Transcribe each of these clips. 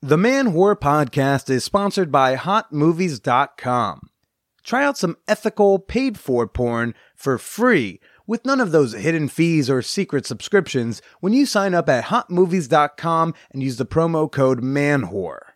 The Man Whore podcast is sponsored by HotMovies.com. Try out some ethical, paid for porn for free with none of those hidden fees or secret subscriptions when you sign up at HotMovies.com and use the promo code MANWHORE.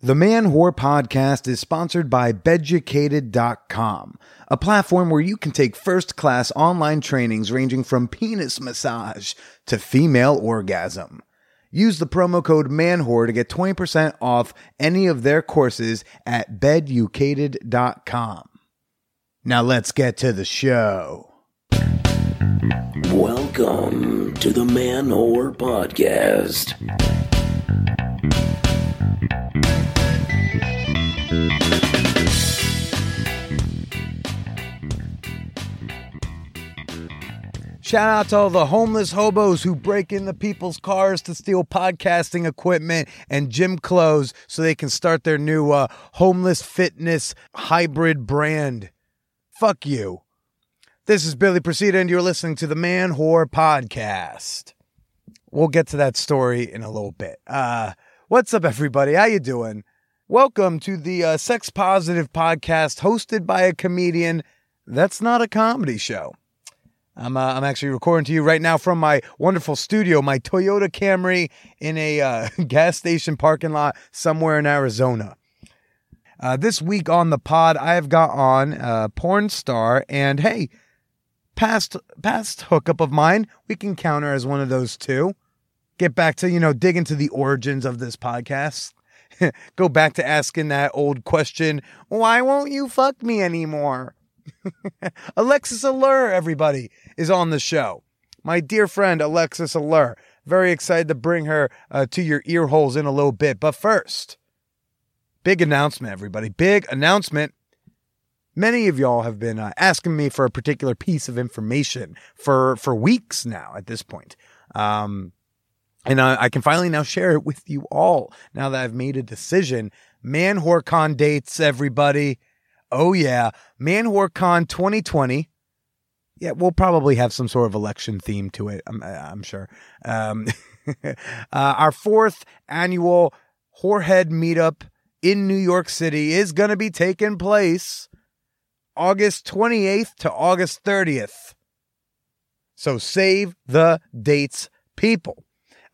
The Man Whore podcast is sponsored by Beducated.com, a platform where you can take first class online trainings ranging from penis massage to female orgasm. Use the promo code MANWHORE to get 20% off any of their courses at Beducated.com. Now let's get to the show. Welcome to the Man Whore Podcast. Shout out to all the homeless hobos who break into people's cars to steal podcasting equipment and gym clothes so they can start their new uh, homeless fitness hybrid brand. Fuck you. This is Billy Procida, and you're listening to the Man Whore Podcast. We'll get to that story in a little bit. Uh, what's up, everybody? How you doing? Welcome to the uh, Sex Positive Podcast, hosted by a comedian that's not a comedy show. I'm uh, I'm actually recording to you right now from my wonderful studio, my Toyota Camry in a uh, gas station parking lot somewhere in Arizona. Uh, this week on the pod, I have got on a porn star, and hey, past past hookup of mine, we can counter as one of those two. Get back to you know dig into the origins of this podcast. Go back to asking that old question: Why won't you fuck me anymore? Alexxxis Allure, everybody, is on the show. My dear friend Alexxxis Allure. Very excited to bring her uh, to your ear holes in a little bit. But first, big announcement, everybody. Big announcement. Many of y'all have been uh, asking me for a particular piece of information for for weeks now. At this point, um, and I, I can finally now share it with you all. Now that I've made a decision, ManwhoreCon dates, everybody. Oh yeah, Man Con 2020. Yeah, we'll probably have some sort of election theme to it. I'm, I'm sure. Um, uh, our fourth annual Whorehead meetup in New York City is going to be taking place August 28th to August 30th. So save the dates, people.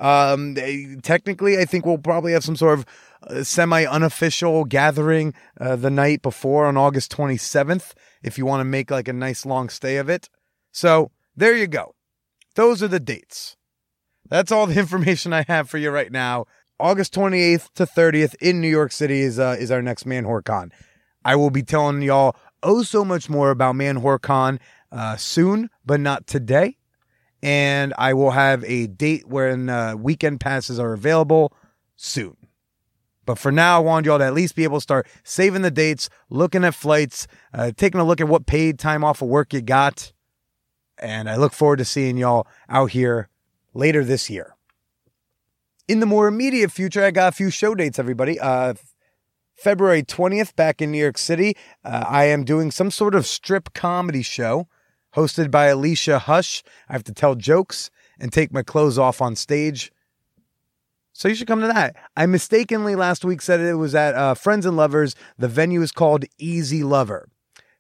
Um, technically, I think we'll probably have some sort of semi unofficial gathering uh, the night before on August 27th if you want to make like a nice long stay of it. So there you go. Those are the dates. That's all the information I have for you right now. August 28th to 30th in New York City is uh, is our next Man Con. I will be telling y'all oh so much more about Man Con uh, soon, but not today. And I will have a date when uh, weekend passes are available soon. But for now, I want y'all to at least be able to start saving the dates, looking at flights, uh, taking a look at what paid time off of work you got. And I look forward to seeing y'all out here later this year. In the more immediate future, I got a few show dates, everybody. Uh, February 20th, back in New York City, uh, I am doing some sort of strip comedy show hosted by Alicia Hush. I have to tell jokes and take my clothes off on stage. So you should come to that. I mistakenly last week said it was at uh, Friends and Lovers. The venue is called Easy Lover.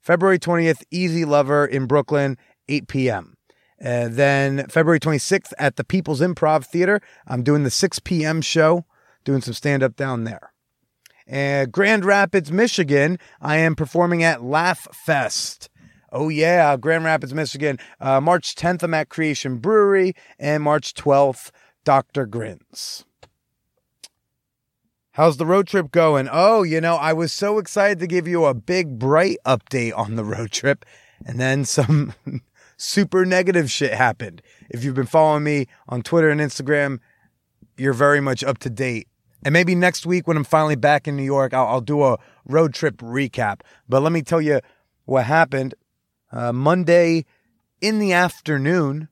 February 20th, Easy Lover in Brooklyn, 8 p.m. Uh, then February 26th at the People's Improv Theater. I'm doing the 6 p.m. show, doing some stand up down there. And Grand Rapids, Michigan, I am performing at Laugh Fest. Oh, yeah, Grand Rapids, Michigan. Uh, March 10th, I'm at Creston Brewery, and March 12th, Dr. Grins. How's the road trip going? Oh, you know, I was so excited to give you a big, bright update on the road trip, and then some super negative shit happened. If you've been following me on Twitter and Instagram, you're very much up to date. And maybe next week when I'm finally back in New York, I'll, I'll do a road trip recap. But let me tell you what happened. Uh, Monday in the afternoon,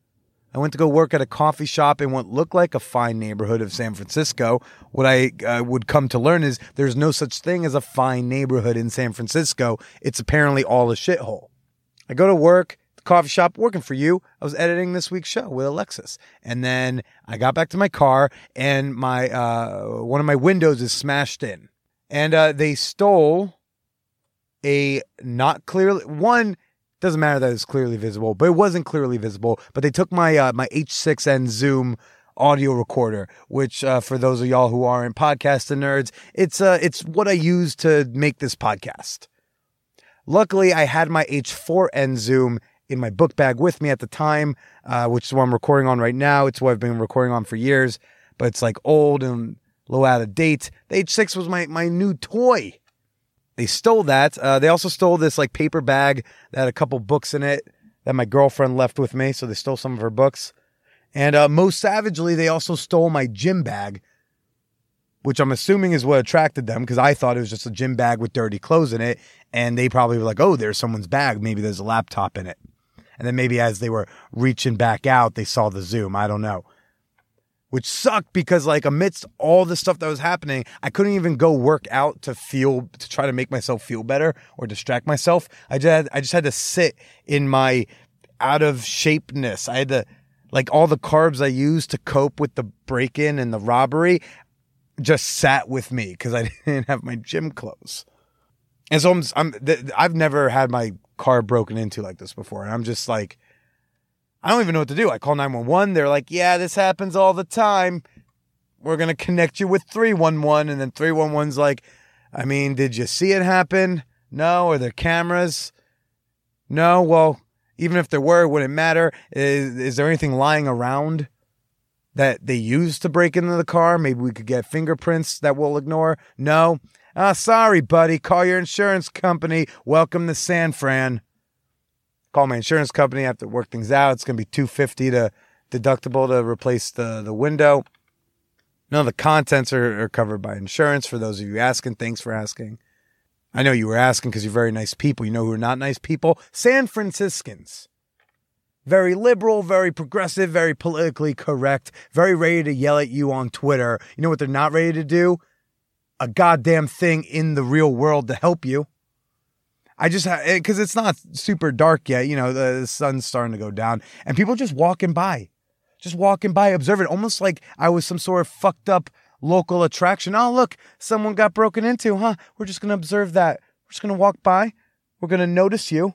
I went to go work at a coffee shop in what looked like a fine neighborhood of San Francisco. What I uh, would come to learn is there's no such thing as a fine neighborhood in San Francisco. It's apparently all a shithole. I go to work. the coffee shop working for you. I was editing this week's show with Alexxxis. And then I got back to my car and my uh, one of my windows is smashed in. And uh, they stole a not clearly one doesn't matter that it's clearly visible, but it wasn't clearly visible. But they took my uh, my H6n Zoom audio recorder, which uh, for those of y'all who aren't podcasting nerds, it's uh it's what I use to make this podcast. Luckily, I had my H4n Zoom in my book bag with me at the time, uh, which is what I'm recording on right now. It's what I've been recording on for years, but it's like old and a little out of date. The H6 was my my new toy. They stole that. Uh, they also stole this like paper bag that had a couple books in it that my girlfriend left with me. So they stole some of her books. And uh, most savagely, they also stole my gym bag, which I'm assuming is what attracted them because I thought it was just a gym bag with dirty clothes in it. And they probably were like, oh, there's someone's bag. Maybe there's a laptop in it. And then maybe as they were reaching back out, they saw the Zoom. I don't know which sucked because like amidst all the stuff that was happening, I couldn't even go work out to feel to try to make myself feel better or distract myself. I just had, I just had to sit in my out of shapeness. I had to like all the carbs I used to cope with the break in and the robbery just sat with me because I didn't have my gym clothes. And so I'm, I'm I've never had my car broken into like this before, and I'm just like I don't even know what to do. I call 911. They're like, yeah, this happens all the time. We're going to connect you with 311. And then 311's like, I mean, did you see it happen? No. Are there cameras? No. Well, even if there were, would it matter? Is, is there anything lying around that they used to break into the car? Maybe we could get fingerprints that we'll ignore. No. Ah, sorry, buddy. Call your insurance company. Welcome to San Fran call my insurance company. I have to work things out. It's going to be 250 to deductible to replace the, the window. None of the contents are, are covered by insurance for those of you asking. Thanks for asking. I know you were asking because you're very nice people. You know who are not nice people? San Franciscans. Very liberal, very progressive, very politically correct, very ready to yell at you on Twitter. You know what they're not ready to do? A goddamn thing in the real world to help you. I just because it's not super dark yet. You know, the, the sun's starting to go down, and people just walking by, just walking by, observing, almost like I was some sort of fucked up local attraction. Oh, look, someone got broken into, huh? We're just gonna observe that. We're just gonna walk by. We're gonna notice you,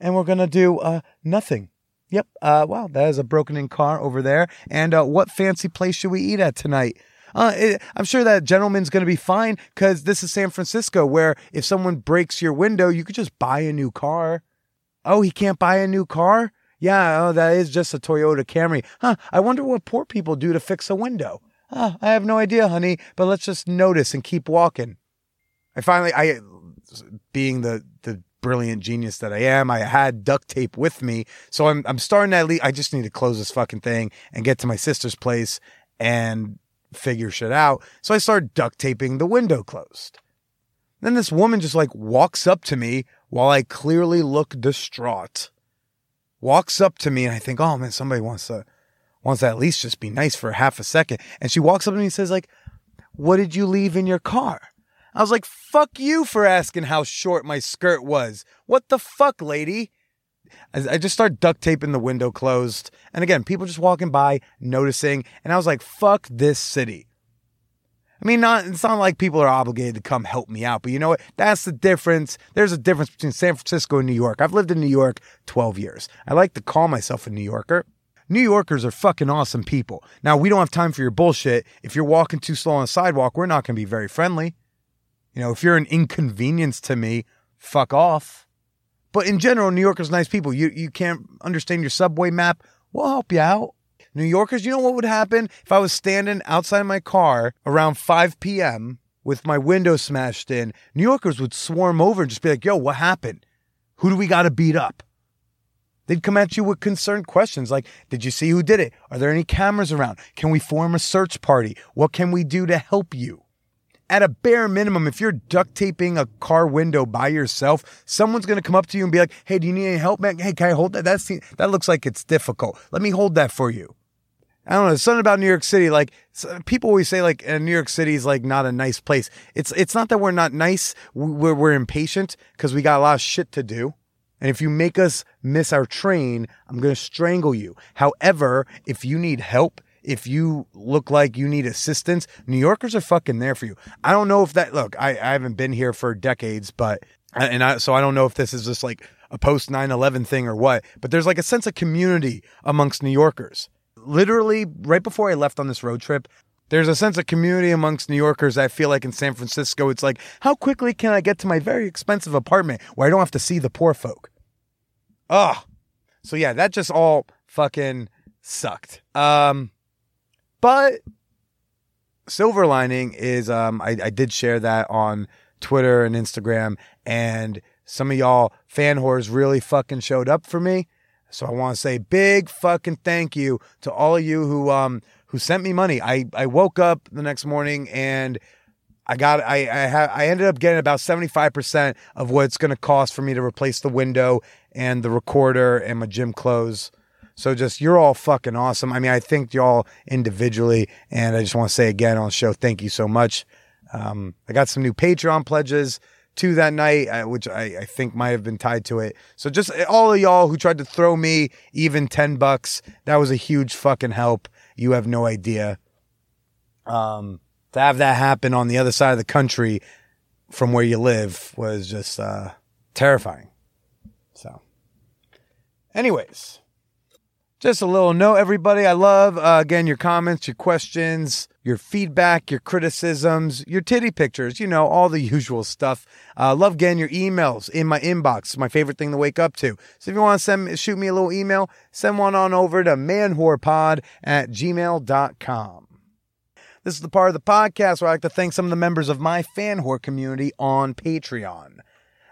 and we're gonna do uh, nothing. Yep. Uh, wow, that is a broken in car over there. And uh, what fancy place should we eat at tonight? Uh, it, I'm sure that gentleman's going to be fine because this is San Francisco, where if someone breaks your window, you could just buy a new car. Oh, he can't buy a new car? Yeah, oh, that is just a Toyota Camry. Huh, I wonder what poor people do to fix a window. Oh, I have no idea, honey, but let's just notice and keep walking. I finally, I, being the, the brilliant genius that I am, I had duct tape with me. So I'm, I'm starting to least, I just need to close this fucking thing and get to my sister's place and figure shit out. So I start duct taping the window closed. Then this woman just like walks up to me while I clearly look distraught. Walks up to me and I think, oh man, somebody wants to wants to at least just be nice for half a second. And she walks up to me and says, like, what did you leave in your car? I was like, fuck you for asking how short my skirt was. What the fuck, lady? I just start duct taping the window closed. And again, people just walking by, noticing. And I was like, fuck this city. I mean, not it's not like people are obligated to come help me out, but you know what? That's the difference. There's a difference between San Francisco and New York. I've lived in New York 12 years. I like to call myself a New Yorker. New Yorkers are fucking awesome people. Now, we don't have time for your bullshit. If you're walking too slow on the sidewalk, we're not going to be very friendly. You know, if you're an inconvenience to me, fuck off. But in general, New Yorkers nice people. You you can't understand your subway map. We'll help you out. New Yorkers, you know what would happen if I was standing outside my car around 5 p.m. with my window smashed in? New Yorkers would swarm over and just be like, yo, what happened? Who do we got to beat up? They'd come at you with concerned questions like, Did you see who did it? Are there any cameras around? Can we form a search party? What can we do to help you? At a bare minimum, if you're duct taping a car window by yourself, someone's going to come up to you and be like, "Hey, do you need any help, man? Hey, can I hold that? That's that looks like it's difficult. Let me hold that for you." I don't know. Something about New York City, like people always say, like uh, New York City is like not a nice place. It's it's not that we're not nice. We're we're impatient because we got a lot of shit to do, And if you make us miss our train, I'm going to strangle you. However, if you need help, if you look like you need assistance, New Yorkers are fucking there for you. I don't know if that, look, I, I haven't been here for decades, but, and I, so I don't know if this is just like a post 9 11 thing or what, but there's like a sense of community amongst New Yorkers. Literally, right before I left on this road trip, there's a sense of community amongst New Yorkers. I feel like in San Francisco, it's like, how quickly can I get to my very expensive apartment where I don't have to see the poor folk? Oh, so yeah, that just all fucking sucked. Um, but silver lining is, um, I, I did share that on Twitter and Instagram, and some of y'all fan whores really fucking showed up for me. So I want to say big fucking thank you to all of you who um who sent me money. I I woke up the next morning and I got I I ha, I ended up getting about 75% of what it's going to cost for me to replace the window and the recorder and my gym clothes. So just you're all fucking awesome. I mean, I thanked y'all individually and I just want to say again on the show thank you so much. Um, I got some new Patreon pledges to that night, uh, which I, I think might have been tied to it. So just all of y'all who tried to throw me even 10 bucks, that was a huge fucking help. You have no idea. Um, to have that happen on the other side of the country from where you live was just, uh, terrifying. So, anyways, just a little note, everybody. I love, uh, again, your comments, your questions, your feedback, your criticisms, your titty pictures, you know, all the usual stuff. Uh, love getting your emails in my inbox. It's my favorite thing to wake up to. So if you want to send shoot me a little email, send one on over to manwhorepod at gmail.com. This is the part of the podcast where I like to thank some of the members of my fan whore community on Patreon.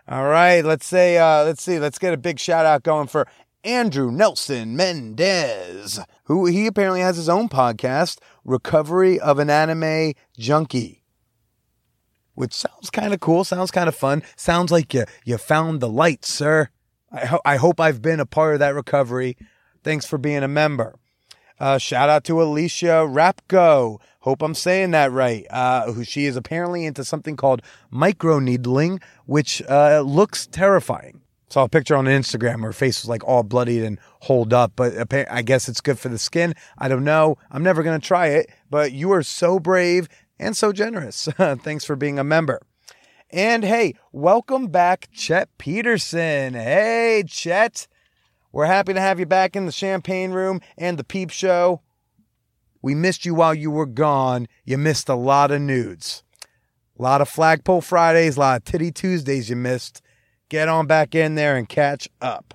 All right, let's say, uh, let's see, let's get a big shout out going for Andrew Nelson Mendez, who he apparently has his own podcast, Recovery of an Anime Junkie. Which sounds kind of cool, sounds kind of fun. Sounds like you you found the light, sir. I, ho- I hope I've been a part of that recovery. Thanks for being a member. Uh, shout out to Alicia Rapko. Hope I'm saying that right. Uh, who she is apparently into something called micro needling, which uh, looks terrifying. Saw a picture on Instagram. Her face was like all bloodied and holed up, but I guess it's good for the skin. I don't know. I'm never going to try it, but you are so brave and so generous. Thanks for being a member. And hey, welcome back, Chet Peterson. Hey, Chet. We're happy to have you back in the champagne room and the peep show. We missed you while you were gone. You missed a lot of nudes. A lot of flagpole Fridays, a lot of titty Tuesdays you missed. Get on back in there and catch up.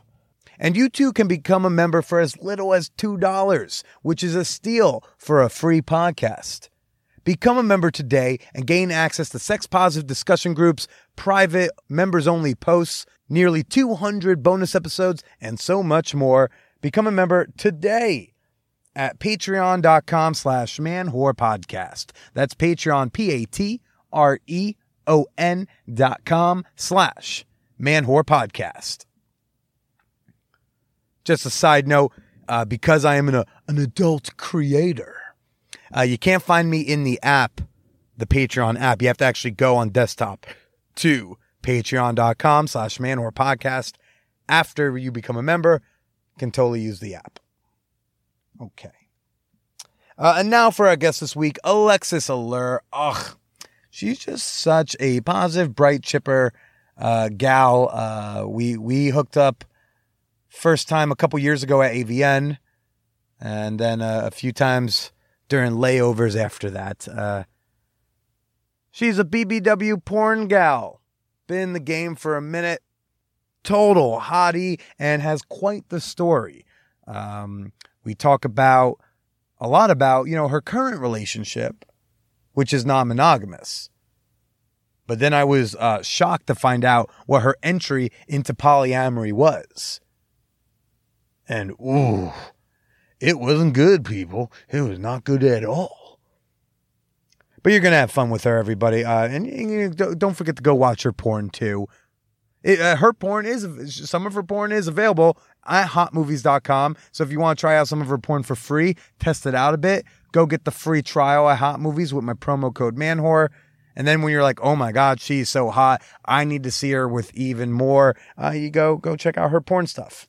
And you too can become a member for as little as $2, which is a steal for a free podcast. Become a member today and gain access to sex positive discussion groups, private members only posts, nearly 200 bonus episodes, and so much more. Become a member today at patreon.com slash manwhorepodcast. That's Patreon, P-A-T-R-E-O-N dot com slash Man Whore Podcast. Just a side note, uh, because I am an, a, an adult creator, uh, you can't find me in the app, the Patreon app. You have to actually go on desktop to patreon.com slash man whore podcast. After you become a member, can totally use the app. Okay. Uh, and now for our guest this week, Alexxxis Allure. Ugh, she's just such a positive, bright, chipper, uh, gal. Uh, we we hooked up first time a couple years ago at AVN, and then uh, a few times during layovers after that. Uh, she's a BBW porn gal. Been in the game for a minute. Total hottie and has quite the story. Um, we talk about a lot about you know her current relationship, which is non-monogamous. But then I was uh, shocked to find out what her entry into polyamory was. And ooh, it wasn't good, people. It was not good at all. But you're gonna have fun with her, everybody. Uh, and, and don't forget to go watch her porn too. It, uh, her porn is some of her porn is available at hotmovies.com. So if you want to try out some of her porn for free, test it out a bit, go get the free trial at Hot Movies with my promo code MANWHORE And then when you're like, oh my God, she's so hot, I need to see her with even more, uh, you go go check out her porn stuff.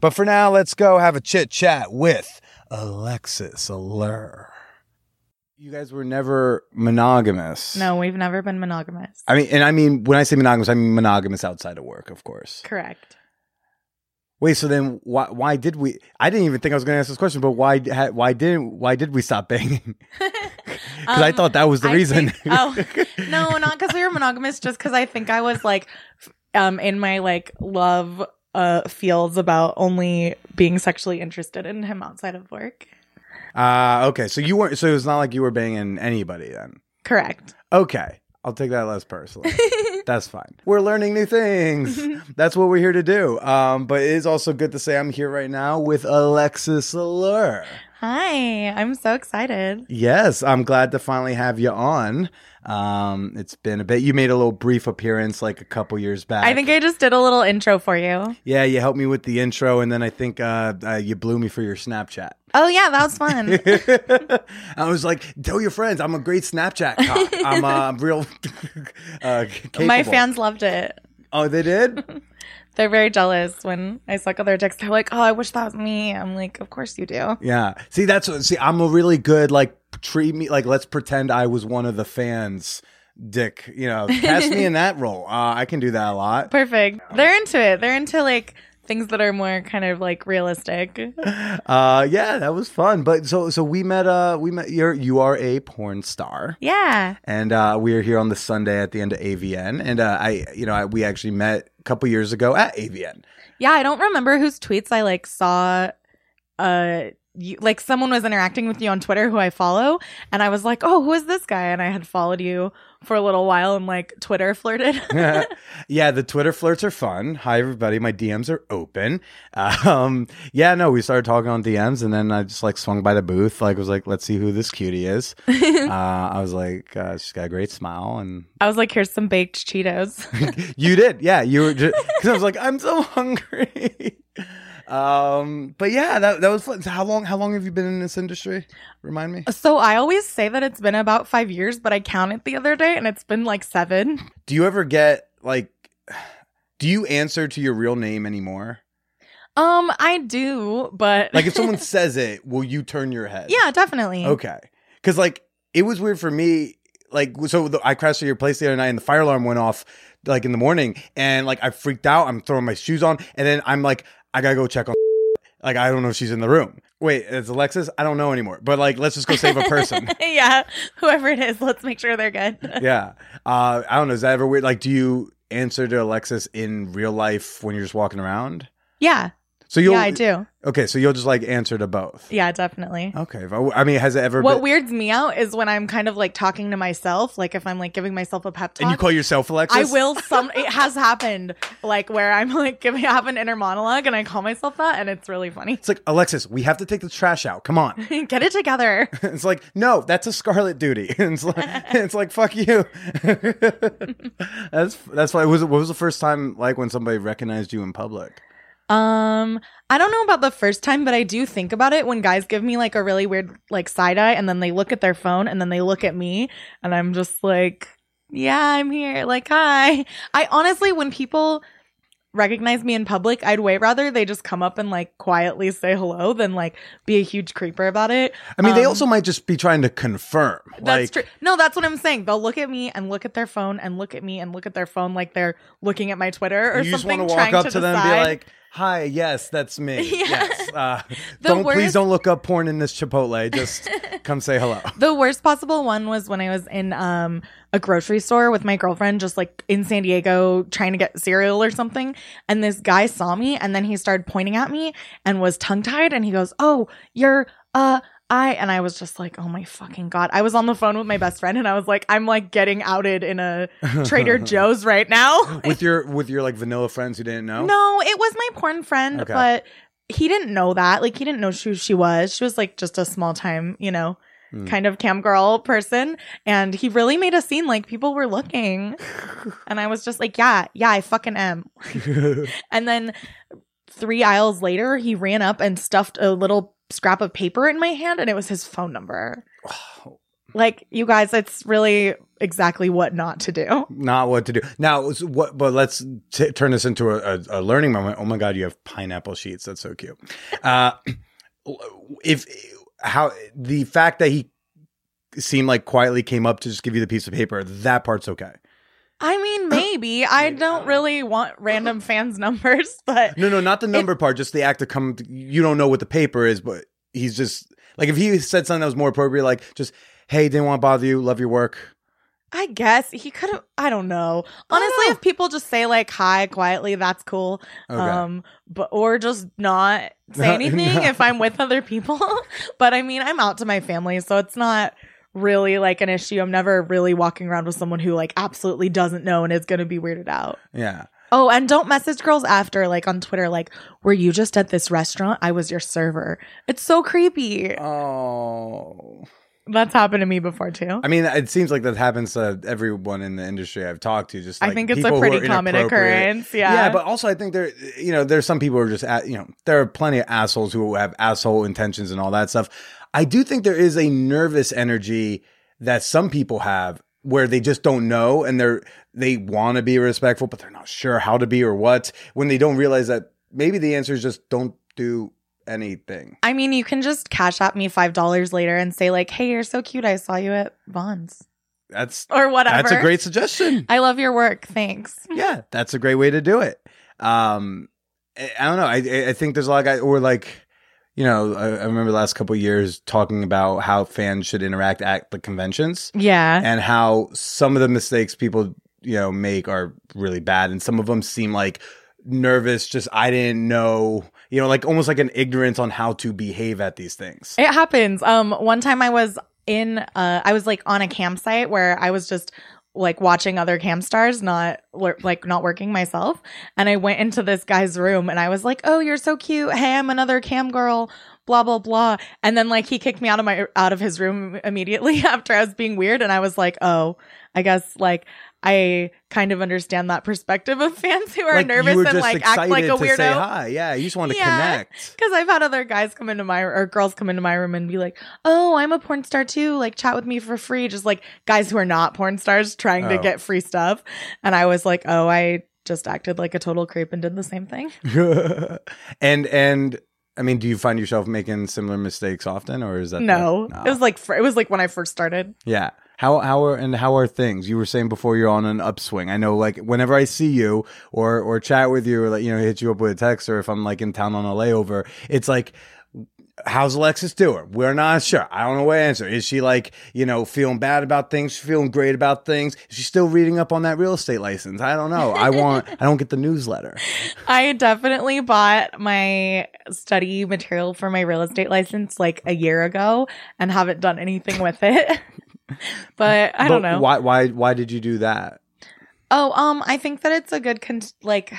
But for now, let's go have a chit chat with Alexxxis Allure. You guys were never monogamous. No, we've never been monogamous. I mean, and I mean, when I say monogamous, I mean monogamous outside of work, of course. Correct. Wait, so then why why did we? I didn't even think I was going to ask this question, but why why didn't why did we stop banging? Because I Um, thought that was the I reason. think- oh no, not because we were monogamous. Just because I think I was like, um, in my like love uh fields about only being sexually interested in him outside of work. Uh okay, so you weren't. So it's not like you were banging anybody then. Correct. Okay, I'll take that less personally. That's fine. We're learning new things. That's what we're here to do. Um, but it is also good to say I'm here right now with Alexxxis Allure. Hi, I'm so excited. Yes, I'm glad to finally have you on. Um, it's been a bit. You made a little brief appearance like a couple years back. I think I just did a little intro for you. Yeah, you helped me with the intro, and then I think uh, uh, you blew me for your Snapchat. Oh yeah, that was fun. I was like, "Tell your friends, I'm a great Snapchat cock. I'm, uh, real." uh, capable. My fans loved it. Oh, they did. They're very jealous when I suck other dicks. They're like, "Oh, I wish that was me." I'm like, "Of course you do." Yeah. See, that's what. See, I'm a really good like treat me like let's pretend I was one of the fans. Dick, you know, cast me in that role. Uh, I can do that a lot. Perfect. They're into it. They're into like things that are more kind of like realistic. Uh, yeah, that was fun. But so, so we met. Uh, we met. You're you are a porn star. Yeah. and uh, we are here on the Sunday at the end of AVN. And uh, I, you know, I, we actually met a couple years ago at AVN. Yeah, I don't remember whose tweets I like saw uh you, like someone was interacting with you on Twitter who I follow and I was like, "Oh, who is this guy?" and I had followed you for a little while and like Twitter flirted. yeah, the Twitter flirts are fun. Hi, everybody. My DMs are open. Um, yeah, no, we started talking on DMs, and then I just like swung by the booth. Like, was like, let's see who this cutie is. uh, I was like, uh, she's got a great smile, and I was like, "Here's some baked Cheetos." you did, yeah. You were just, because I was like, I'm so hungry. Um, but yeah, that that was fun. So how long? How long have you been in this industry? Remind me. so I always say that it's been about 5 years, but I counted the other day and it's been like 7. Do you ever get like? Do you answer to your real name anymore? Um, I do, but Like if someone says it, will you turn your head? Yeah, definitely. Okay. Because like it was weird for me. Like so, the, I crashed at your place the other night, and the fire alarm went off like in the morning, and like I freaked out. I'm throwing my shoes on, and then I'm like, I gotta go check on. Like I don't know if she's in the room. Wait, it's Alexxxis. I don't know anymore. But like, let's just go save a person. yeah, whoever it is, let's make sure they're good. yeah. Uh, I don't know. Is that ever weird? Like, do you answer to Alexxxis in real life when you're just walking around? yeah, So you'll. yeah, I do. Okay, so you'll just like answer to both. Yeah, definitely. Okay. I mean, has it ever What been? weirds me out is when I'm kind of like talking to myself, like if I'm like giving myself a pep talk. and you call yourself Alexxxis? I will some it has happened like where I'm like giving I have an inner monologue and I call myself that and it's really funny. It's like Alexxxis, we have to take the trash out. Come on. Get it together. It's like no, that's a scarlet duty. it's like it's like fuck you. that's that's why. Was it, what was the first time like when somebody recognized you in public? Um, I don't know about the first time, but I do think about it when guys give me like a really weird like side eye and then they look at their phone and then they look at me and I'm just like, yeah, I'm here. Like, hi. I honestly, when people recognize me in public, I'd way rather they just come up and like quietly say hello than like be a huge creeper about it. I mean, they Um, also might just be trying to confirm. That's like, true. No, that's what I'm saying. They'll look at me and look at their phone and look at me and look at their phone like they're looking at my Twitter or something. You just want to walk up to, to them and be like, "Hi, yes, that's me. Yeah. Yes, uh, don't please don't look up porn in this Chipotle. Just come say hello." The worst possible one was when I was in um a grocery store with my girlfriend, just like in San Diego, trying to get cereal or something. And this guy saw me and then he started pointing at me and was tongue tied. And he goes, Oh, you're, uh, I, and I was just like, Oh my fucking God. I was on the phone with my best friend and I was like, I'm like getting outed in a Trader Joe's right now. with your with your like vanilla friends who didn't know. No, it was my porn friend, Okay. but he didn't know that. Like he didn't know who she was. She was like just a small time, you know, Hmm. kind of cam girl person. And he really made a scene like people were looking. and I was just like, yeah, yeah, I fucking am. And then three aisles later, he ran up and stuffed a little scrap of paper in my hand and it was his phone number. Like you guys, it's really exactly what not to do. Not what to do now. What? But let's t- turn this into a, a, a learning moment. Oh my god, you have pineapple sheets. That's so cute. Uh, if how the fact that he seemed like quietly came up to just give you the piece of paper, that part's okay. I mean, maybe. I don't really want random fans' numbers, but No, no, not the number part. Just the act of come. You don't know what the paper is, but he's just like if he said something that was more appropriate, like just hey, didn't want to bother you, love your work. I guess he could have. I don't know. Honestly, know. if people just say like hi quietly, that's cool. Okay. Um, but or just not say anything no. if I'm with other people. but I mean, I'm out to my family, so it's not really like an issue. I'm never really walking around with someone who like absolutely doesn't know and is going to be weirded out. yeah. Oh, and don't message girls after like on Twitter like, "Were you just at this restaurant? I was your server." It's so creepy. Oh. That's happened to me before too. I mean, it seems like that happens to everyone in the industry I've talked to. Just like I think it's a pretty common occurrence. Yeah. Yeah, but also I think there, you know, there's some people who are just, at, you know, there are plenty of assholes who have asshole intentions and all that stuff. I do think there is a nervous energy that some people have where they just don't know and they're they want to be respectful, but they're not sure how to be or what. When they don't realize that maybe the answer is just don't do anything. I mean, you can just Cash App me five dollars later and say like, "Hey, you're so cute. I saw you at Vons That's or whatever." that's a great suggestion. I love your work. Thanks. yeah, that's a great way to do it. Um, I, I don't know. I I think there's a lot of guys, or like, you know, I, I remember the last couple of years talking about how fans should interact at the conventions Yeah. and how some of the mistakes people you know make are really bad, and some of them seem like nervous. Just I didn't know, you know, like almost like an ignorance on how to behave at these things. It happens. Um, one time I was in, uh, I was like on a cam site where I was just like watching other cam stars, not like not working myself. And I went into this guy's room and I was like, "Oh, you're so cute. Hey, I'm another cam girl." Blah blah blah. And then like he kicked me out of my out of his room immediately after I was being weird, and I was like, "Oh, I guess like." I kind of understand that perspective of fans who are Like, nervous and like act like a to say weirdo. hi. Yeah, you just want to Yeah. connect. Because I've had other guys come into my or girls come into my room and be like, "Oh, I'm a porn star too. Like, chat with me for free." Just like guys who are not porn stars trying to Oh. get free stuff, and I was like, "Oh, I just acted like a total creep and did the same thing." and and I mean, do you find yourself making similar mistakes often, or is that No, no. it was like fr- it was like when I first started. yeah? How how are and how are things? You were saying before you're on an upswing. I know, like whenever I see you or or chat with you or like you know hit you up with a text or if I'm like in town on a layover, it's like. How's Alexxxis doing? We're not sure. I don't know what answer. Is she like, you know, feeling bad about things? Feeling great about things? Is she still reading up on that real estate license? I don't know. I want, I don't get the newsletter. I definitely bought my study material for my real estate license like a year ago and haven't done anything with it. but I don't But know. Why, why, why did you do that? Oh, um, I think that it's a good con- like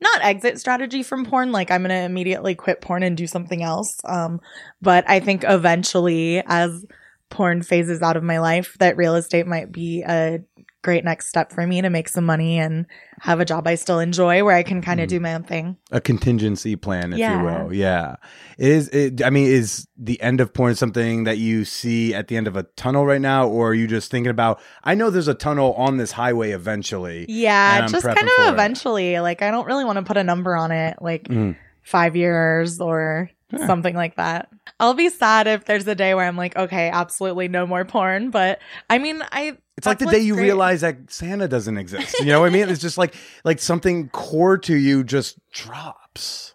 not exit strategy from porn. Like I'm gonna immediately quit porn and do something else. Um, but I think eventually, as porn phases out of my life, that real estate might be a great next step for me to make some money and have a job I still enjoy, where I can kind of Mm. do my own thing. a contingency plan, if Yeah. you will. Yeah. It is it I mean, is the end of porn something that you see at the end of a tunnel right now, or are you just thinking about I know there's a tunnel on this highway eventually. Yeah, just kind of it. eventually. Like I don't really want to put a number on it, like Mm. five years or Yeah. something like that. I'll be sad if there's a day where I'm like, okay, absolutely no more porn. But I mean, I It's like the day you great. realize that Santa doesn't exist. You know what I mean? It's just like like something core to you just drops.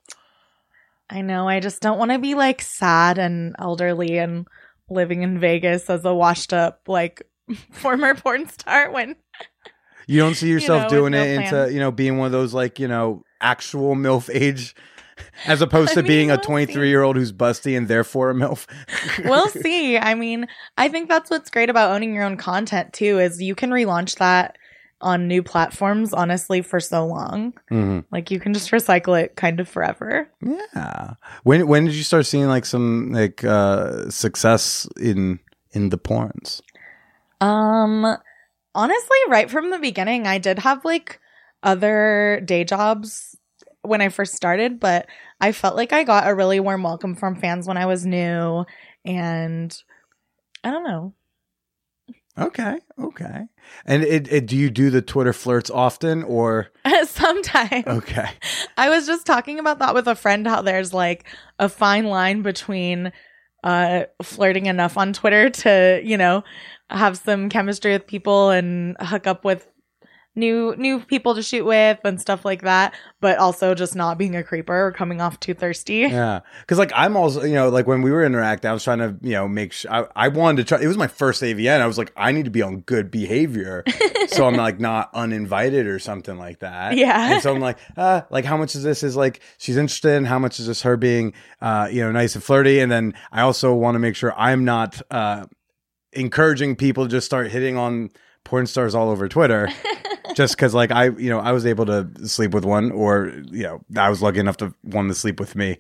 I know. I just don't want to be like sad and elderly and living in Vegas as a washed up like former porn star when You don't see yourself know, doing no it into, you know, being one of those like, you know, actual MILF age as opposed I to mean, being a we'll see. 23 year old who's busty and therefore a MILF. we'll see. I mean, I think that's what's great about owning your own content too is you can relaunch that on new platforms honestly for so long. Mhm. Like you can just recycle it kind of forever. Yeah. When when did you start seeing like some like uh success in in the porns? Um honestly, right from the beginning, I did have like other day jobs when I first started, but I felt like I got a really warm welcome from fans when I was new and I don't know. Okay, okay. And it, it do you do the Twitter flirts often or Sometimes. okay? I was just talking about that with a friend how there's like a fine line between uh flirting enough on Twitter to, you know, have some chemistry with people and hook up with new new people to shoot with and stuff like that, but also just not being a creeper or coming off too thirsty. Yeah, because like I'm also you know like when we were interacting, I was trying to you know make sure I, I wanted to try. It was my first AVN. I was like, I need to be on good behavior, so I'm like not uninvited or something like that. Yeah. and so I'm like, uh, like how much is this? Is like she's interested in how much is this her being uh you know nice and flirty, and then I also want to make sure I'm not uh encouraging people to just start hitting on porn stars all over Twitter. just because like i you know i was able to sleep with one or you know i was lucky enough to one to sleep with me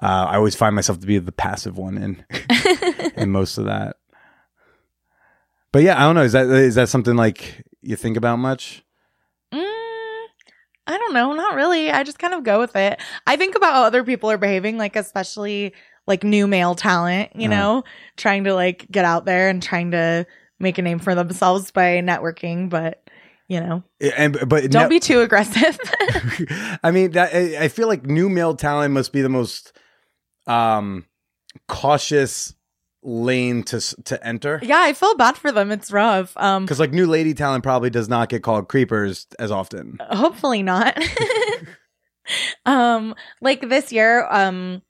uh, i always find myself to be the passive one in in most of that but yeah i don't know is that is that something like you think about much Mm, I don't know, not really. I just kind of go with it. I think about how other people are behaving, like especially like new male talent, you Uh-huh. know, trying to like get out there and trying to make a name for themselves by networking, but you know, and but don't ne- be too aggressive. i mean that I, I feel like new male talent must be the most um cautious lane to s- to enter yeah, I feel bad for them. It's rough. Um because like new lady talent probably does not get called creepers as often hopefully not. um like this year, um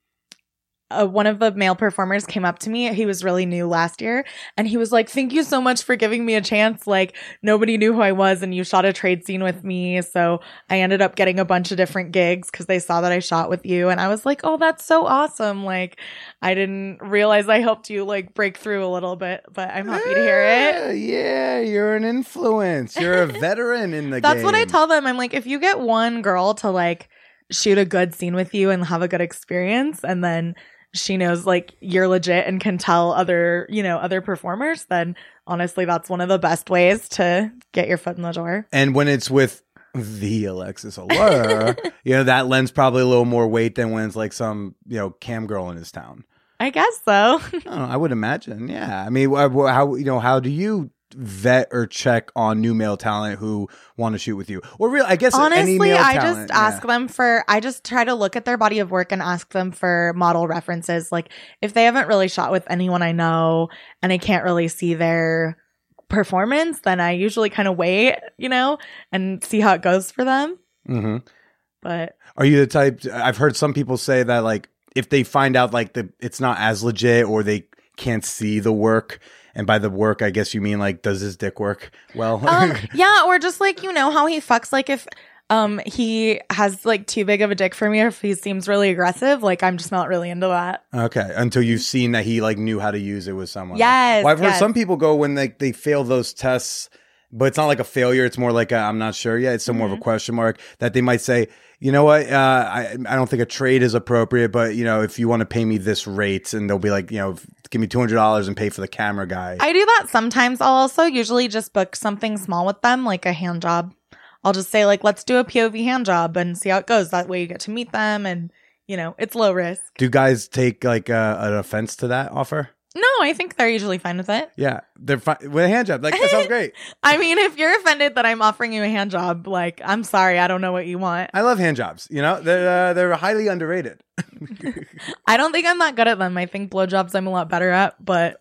uh, one of the male performers came up to me. He was really new last year, and he was like, "Thank you so much for giving me a chance. Like nobody knew who I was, and you shot a trade scene with me, so I ended up getting a bunch of different gigs because they saw that I shot with you." And I was like, "Oh, that's so awesome! Like I didn't realize I helped you like break through a little bit, but I'm happy to hear it." Yeah, Yeah, you're an influence. You're a veteran in the That's game. what I tell them. I'm like, if you get one girl to like shoot a good scene with you and have a good experience, and then she knows like you're legit and can tell other, you know, other performers, then honestly, that's one of the best ways to get your foot in the door. And when it's with the Alexxxis Allure, you know, that lends probably a little more weight than when it's like some, you know, cam girl in his town. I guess so. I, know, I would imagine. Yeah. I mean, how, you know, how do you vet or check on new male talent who want to shoot with you? Or real, I guess Honestly, I talent, just ask yeah. them for, I just try to look at their body of work and ask them for model references. Like, if they haven't really shot with anyone I know and I can't really see their performance, then I usually kind of wait, you know, and see how it goes for them. Mhm. But Are you the type? I've heard some people say that like if they find out like the it's not as legit or they can't see the work, and by the work I guess you mean like does his dick work well? um, yeah, or just like you know how he fucks. Like if um he has like too big of a dick for me, or if he seems really aggressive, like I'm just not really into that. okay, until you've seen that he like knew how to use it with someone. Yes, Well, I've heard yes. some people go when they they fail those tests. But it's not like a failure. It's more like i I'm not sure yet. It's still more Mm-hmm. of a question mark that they might say, you know what, uh, I I don't think a trade is appropriate, but you know if you want to pay me this rate, and they'll be like, you know, give me two hundred dollars and pay for the camera guy. I do that sometimes. I'll also usually just book something small with them, like a hand job. I'll just say like, let's do a POV hand job and see how it goes. That way you get to meet them, and you know it's low risk. Do guys take like uh, an offense to that offer? No, I think they're usually fine with it. Yeah, they're fine with a hand job. Like that sounds great. I mean, if you're offended that I'm offering you a hand job, like I'm sorry, I don't know what you want. I love hand jobs. You know, they're uh, they're highly underrated. I don't think I'm that good at them. I think blowjobs I'm a lot better at, but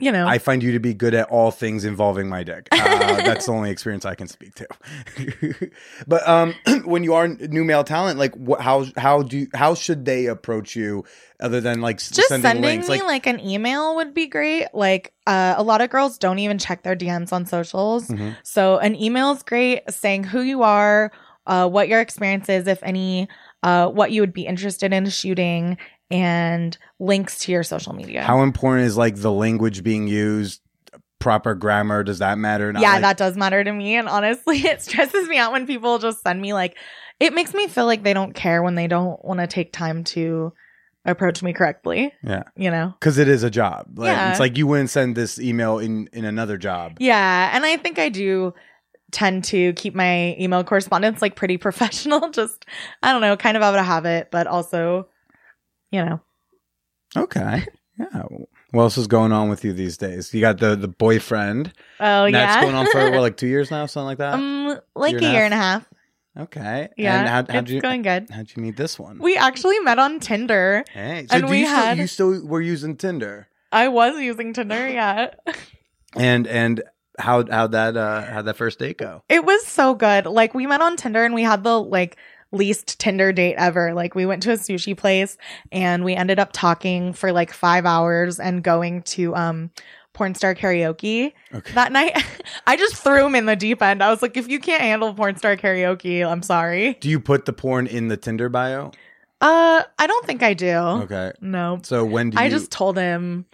you know, I find you to be good at all things involving my dick. Uh, that's the only experience I can speak to. but um, when you are new male talent, like what, how how do you, how should they approach you other than like just sending, sending, me Like, like, an email would be great. Like uh, a lot of girls don't even check their DMs on socials, Mhm. so an email is great, saying who you are, uh, what your experience is, if any, uh, what you would be interested in shooting, and links to your social media. how important is like the language being used? Proper grammar does that matter? Not yeah, like- that does matter to me. And honestly, it stresses me out when people just send me like, it makes me feel like they don't care when they don't want to take time to approach me correctly. yeah. You know? because it is a job. Like, Yeah. It's like you wouldn't send this email in in another job. Yeah. And I think I do tend to keep my email correspondence like pretty professional. Just, I don't know, kind of out of habit, but also, you know, Okay. Yeah. What else is going on with you these days? You got the the boyfriend. Oh yeah. That's going on for what, like two years now, something like that. um like year a and a year and a half. Okay. Yeah. And how, how'd it's you going good. how'd you meet this one? We actually met on Tinder. hey, so and do we you still, had- you still were using Tinder, I was using Tinder, yeah. and and how how'd that uh how'd that first date go? It was so good. Like we met on Tinder and we had the like least Tinder date ever. Like we went to a sushi place and we ended up talking for like 5 hours and going to um porn star karaoke Okay. that night. I just threw him in the deep end. I was like if you can't handle porn star karaoke, I'm sorry. Do you put the porn in the Tinder bio? Uh I don't think I do. Okay. No. So when do you I just told him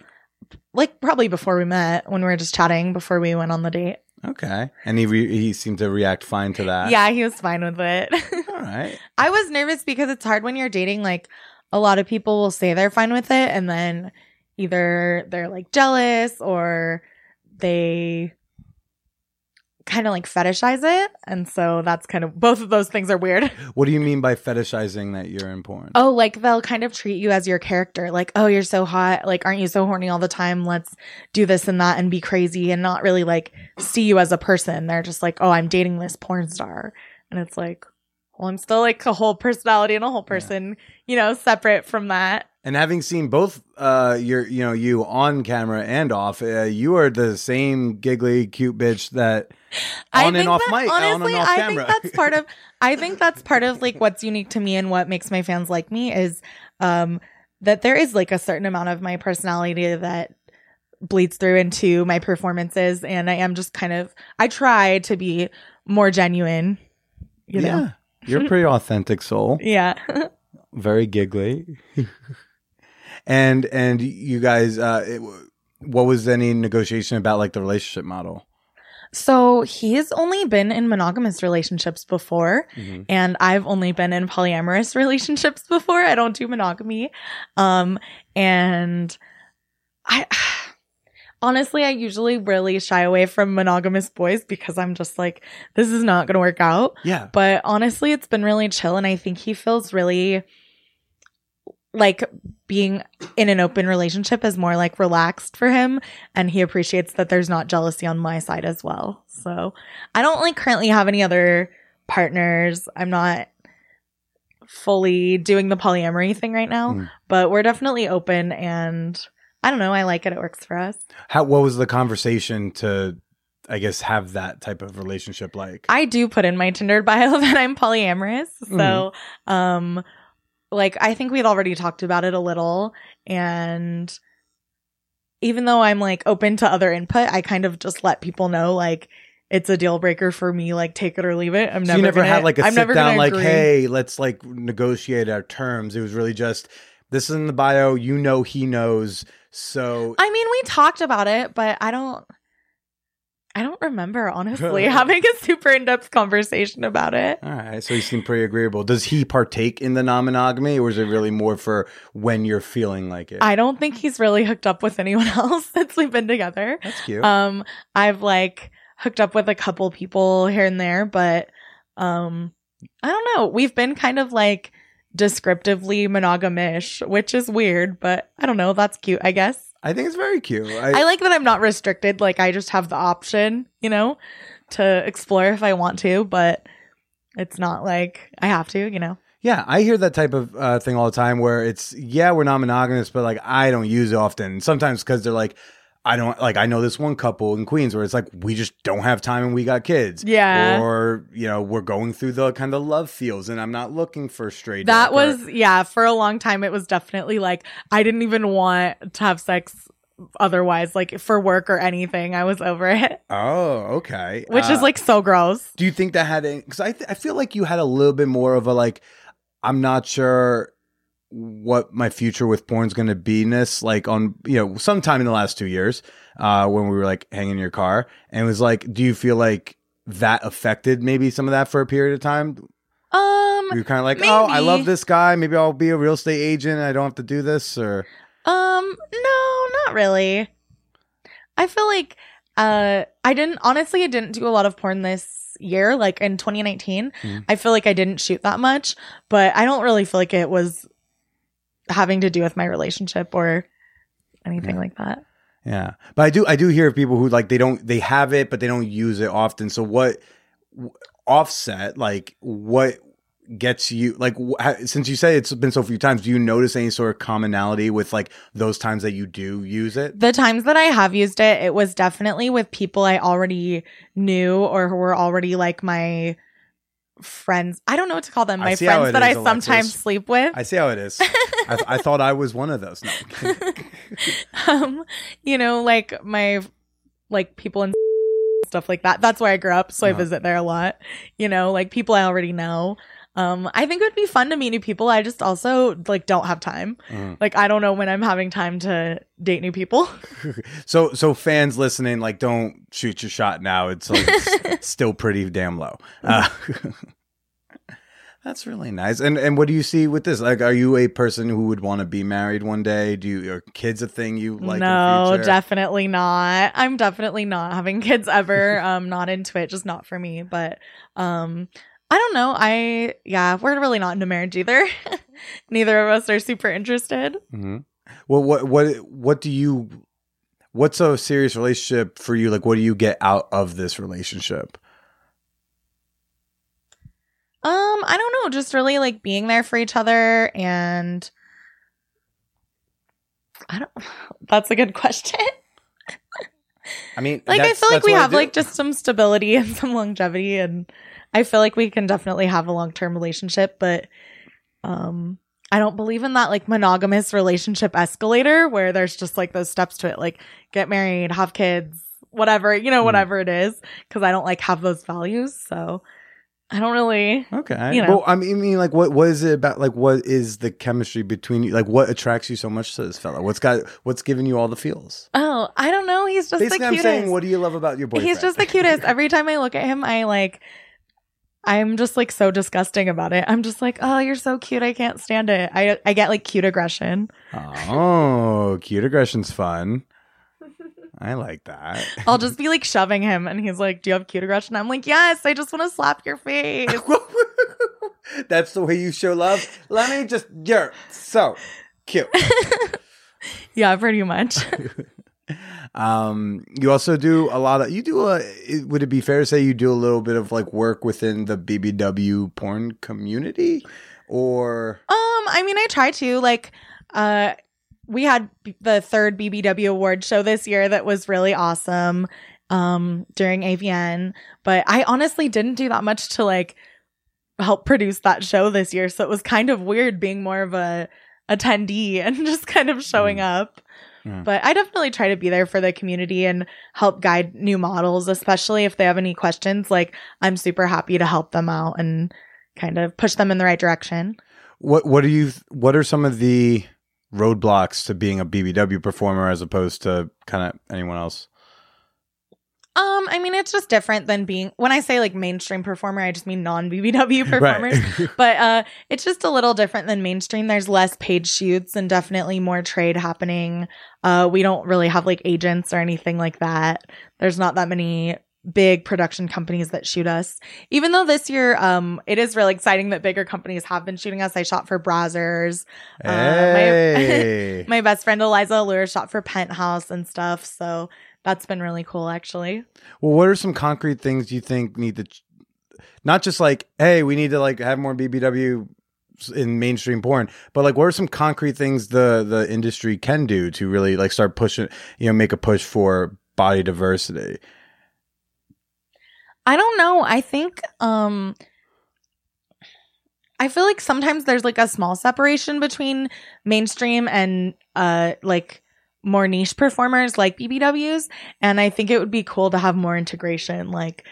like probably before we met when we were just chatting before we went on the date. Okay. And he re- he seemed to react fine to that. Yeah, he was fine with it. All right. I was nervous because it's hard when you're dating. Like, a lot of people will say they're fine with it, and then either they're like jealous or they kind of like fetishize it. And so that's kind of both of those things are weird. What do you mean by fetishizing that you're in porn? Oh, like they'll kind of treat you as your character. Like, oh, you're so hot. Like, aren't you so horny all the time? Let's do this and that and be crazy and not really like see you as a person. They're just like, oh, I'm dating this porn star. And it's like, well, I'm still like a whole personality and a whole person, you know, separate from that. And having seen both uh your you know you on camera and off, uh, you are the same giggly cute bitch that on and off that- mic, on Honestly, and off I camera. think that's part of. I think that's part of like what's unique to me and what makes my fans like me is um that there is like a certain amount of my personality that bleeds through into my performances, and I am just kind of. I try to be more genuine. You know. yeah. You're a pretty authentic soul. Yeah. Very giggly. And and you guys uh it, what was any negotiation about like the relationship model? So he's only been in monogamous relationships before, Mhm. and I've only been in polyamorous relationships before. I don't do monogamy. Um, and I honestly, I usually really shy away from monogamous boys because I'm just like, this is not going to work out. Yeah. But honestly, it's been really chill, and I think he feels really like being in an open relationship is more like relaxed for him and he appreciates that there's not jealousy on my side as well. So I don't like currently have any other partners. I'm not fully doing the polyamory thing right now, Mm. but we're definitely open and I don't know, I like it. It works for us. How what was the conversation to I guess have that type of relationship like? I do put in my Tinder bio that I'm polyamorous. So, um, like I think we'd already talked about it a little, and even though I'm like open to other input, I kind of just let people know like it's a deal breaker for me. Like take it or leave it. I'm So never. you never gonna, had like a I'm sit never down like, agree. hey, let's like negotiate our terms. It was really just this is in the bio, you know he knows. So I mean, we talked about it, but I don't. I don't remember honestly having a super in depth conversation about it. all right, so he seemed pretty agreeable. Does he partake in the non-monogamy, or is it really more for when you're feeling like it? I don't think he's really hooked up with anyone else since we've been together. That's cute. Um, I've like hooked up with a couple people here and there, but um, I don't know. We've been kind of like descriptively monogamish, which is weird, but I don't know. That's cute, I guess. I think it's very cute. I like that I'm not restricted. Like I just have the option, you know, to explore if I want to, but it's not like I have to, you know. Yeah, I hear that type of uh, thing all the time where it's, yeah, we're not monogamous, but like I don't use it often. Sometimes because they're like, I don't like, I know this one couple in Queens where it's like, we just don't have time and we got kids. Yeah. Or, you know, we're going through the kind of love feels and I'm not looking for straight. That dick or- was yeah, for a long time it was definitely like I didn't even want to have sex otherwise like for work or anything. I was over it, Oh, okay. which is Uh, like so gross. do you think that had any, because I, th- I feel like you had a little bit more of a like, I'm not sure what my future with porn's going to be ness like on you know sometime in the last two years uh when we were like hanging in your car and it was like do you feel like that affected maybe some of that for a period of time Um you're kind of like oh i love this guy maybe i'll be a real estate agent i don't have to do this or um no, not really. I feel like uh I didn't honestly I didn't do a lot of porn this year like in 2019. Mhm. I feel like I didn't shoot that much, but I don't really feel like it was having to do with my relationship or anything Yeah. like that. Yeah, but I do I do hear of people who like they don't they have it but they don't use it often. So what w- offset like what gets you like since you say it's been so few times, do you notice any sort of commonality with like those times that you do use it? The times that I have used it, it was definitely with people I already knew or who were already like my friends. I don't know what to call them. My friends that I Alexxxis. sometimes sleep with. I see how it is. I, I thought I was one of those. No. Um, you know, like my like people and stuff like that. That's where I grew up, so I Uh-huh. visit there a lot. You know, like people I already know. Um, I think it would be fun to meet new people. I just also like don't have time. Mhm. Like I don't know when I'm having time to date new people. So so fans listening, like don't shoot your shot now. It's like still pretty damn low. Uh, that's really nice. And and what do you see with this? Like, are you a person who would want to be married one day? Do you are kids a thing you like? in the no, definitely not. I'm definitely not having kids ever. um, not into it, just not for me. But um, I don't know. I yeah, we're really not into marriage either. Neither of us are super interested. Mhm. Well, what what what do you? What's a serious relationship for you? Like, what do you get out of this relationship? Um, I don't know, just really like being there for each other and I don't that's a good question. I mean, like I feel like we have do. like just some stability and some longevity and I feel like we can definitely have a long-term relationship, but um I don't believe in that like monogamous relationship escalator where there's just like those steps to it like get married, have kids, whatever, you know, Mm. whatever it is because I don't like have those values, so I don't really Okay. you know. Well, I mean, I mean, like, what what is it about? Like, what is the chemistry between you? Like, what attracts you so much to this fella? What's got what's giving you all the feels? Oh, I don't know. He's just Basically, the I'm cutest. saying, what do you love about your boyfriend? He's just the cutest. Every time I look at him, I like. I'm just like so disgusting about it. I'm just like, oh, you're so cute. I can't stand it. I I get like cute aggression. oh, cute aggression's fun. I like that. I'll just be like shoving him, and he's like, "Do you have cute aggression?" I'm like, "Yes, I just want to slap your face." That's the way you show love. Let me just, you're so cute. yeah, pretty much. Um, you also do a lot of. You do a. it- Would it be fair to say you do a little bit of like work within the BBW porn community, or Um, I mean, I try to like, uh, we had b- the third BBW award show this year that was really awesome, um, during AVN, but I honestly didn't do that much to like help produce that show this year, so it was kind of weird being more of a attendee and just kind of showing up. Mm. But I definitely try to be there for the community and help guide new models, especially if they have any questions. Like, I'm super happy to help them out and kind of push them in the right direction. what? What are you? What are some of the roadblocks to being a BBW performer as opposed to kind of anyone else? Um, I mean, it's just different than being when I say like mainstream performer, I just mean non BBW performers. Right. but uh it's just a little different than mainstream. There's less paid shoots and definitely more trade happening. Uh we don't really have like agents or anything like that. There's not that many big production companies that shoot us. Even though this year um it is really exciting that bigger companies have been shooting us. I shot for Brazzers. Uh, my- hey. My best friend Eliza Allure shot for Penthouse and stuff. So that's been really cool actually. Well, what are some concrete things you think need to, ch- not just like, hey, we need to like have more BBW in mainstream porn, but like, what are some concrete things the the industry can do to really like start pushing, you know, make a push for body diversity? I don't know. I think um I feel like sometimes there's like a small separation between mainstream and uh like more niche performers like BBWs and I think it would be cool to have more integration like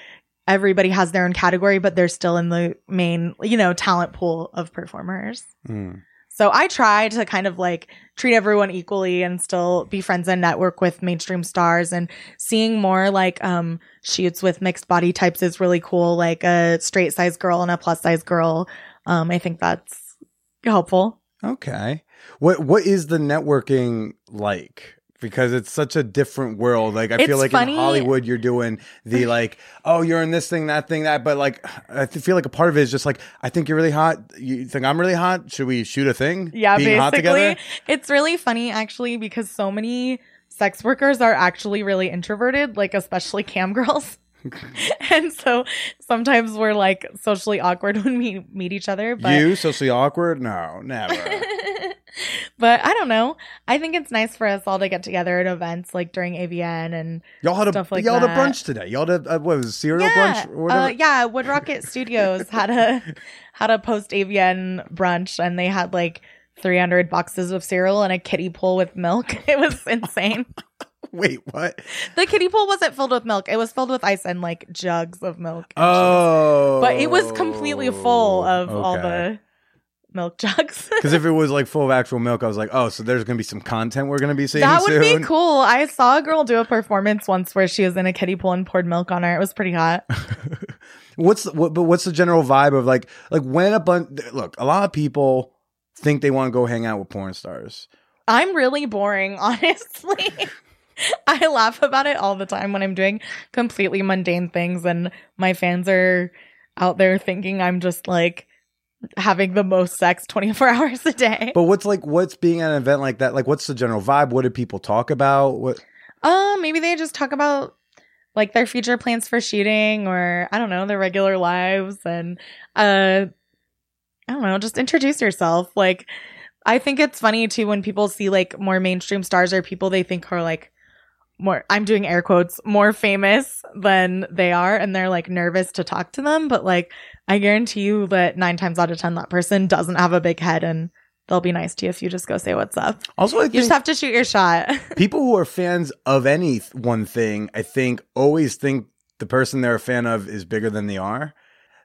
everybody has their own category but they're still in the main, you know, talent pool of performers. Mm. So I try to kind of like treat everyone equally and still be friends and network with mainstream stars and seeing more like um shoots with mixed body types is really cool like a straight size girl and a plus size girl. Um I think that's helpful. Okay. What what is the networking like? because it's such a different world. Like I feel like funny- in Hollywood, you're doing the like, oh, you're in this thing, that thing, that. But like, I feel like a part of it is just like, I think you're really hot. You think I'm really hot? Should we shoot a thing? Yeah, Being hot basically. together? It's really funny actually because so many sex workers are actually really introverted, like especially cam girls. and so sometimes we're like socially awkward when we meet each other. But you socially awkward? No, never. but I don't know. I think it's nice for us all to get together at events like during AVN and Y'all had a Stuff like y'all had a brunch today. Y'all had a, uh, what was it, cereal yeah, brunch uh, yeah. WoodRocket Studios had a had a post AVN brunch and they had like 300 boxes of cereal and a kiddie pool with milk. It was insane. Wait, what? The kiddie pool wasn't filled with milk. It was filled with ice and like jugs of milk. Oh, cheese. But it was completely full of all the milk jugs. Because if it was like full of actual milk, I was like, oh, so there's gonna be some content we're gonna be seeing that would soon. be cool. I saw a girl do a performance once where she was in a kiddie pool and poured milk on her. It was pretty hot. What's the, what, but what's the general vibe of like like when a bunch look a lot of people think they want to go hang out with porn stars. I'm really boring, honestly. I laugh about it all the time when I'm doing completely mundane things and my fans are out there thinking I'm just like having the most sex 24 hours a day. But what's like what's being at an event like that? Like what's the general vibe? What do people talk about? What Uh, maybe they just talk about like their future plans for shooting or I don't know, their regular lives and uh I don't know, just introduce yourself. Like I think it's funny too when people see like more mainstream stars or people they think are like more I'm doing air quotes, more famous than they are and they're like nervous to talk to them, but like I guarantee you that 9 times out of 10 that person doesn't have a big head and they'll be nice to you if you just go say what's up. also I You just have to shoot your shot. people who are fans of any th- one thing, I think always think the person they're a fan of is bigger than they are.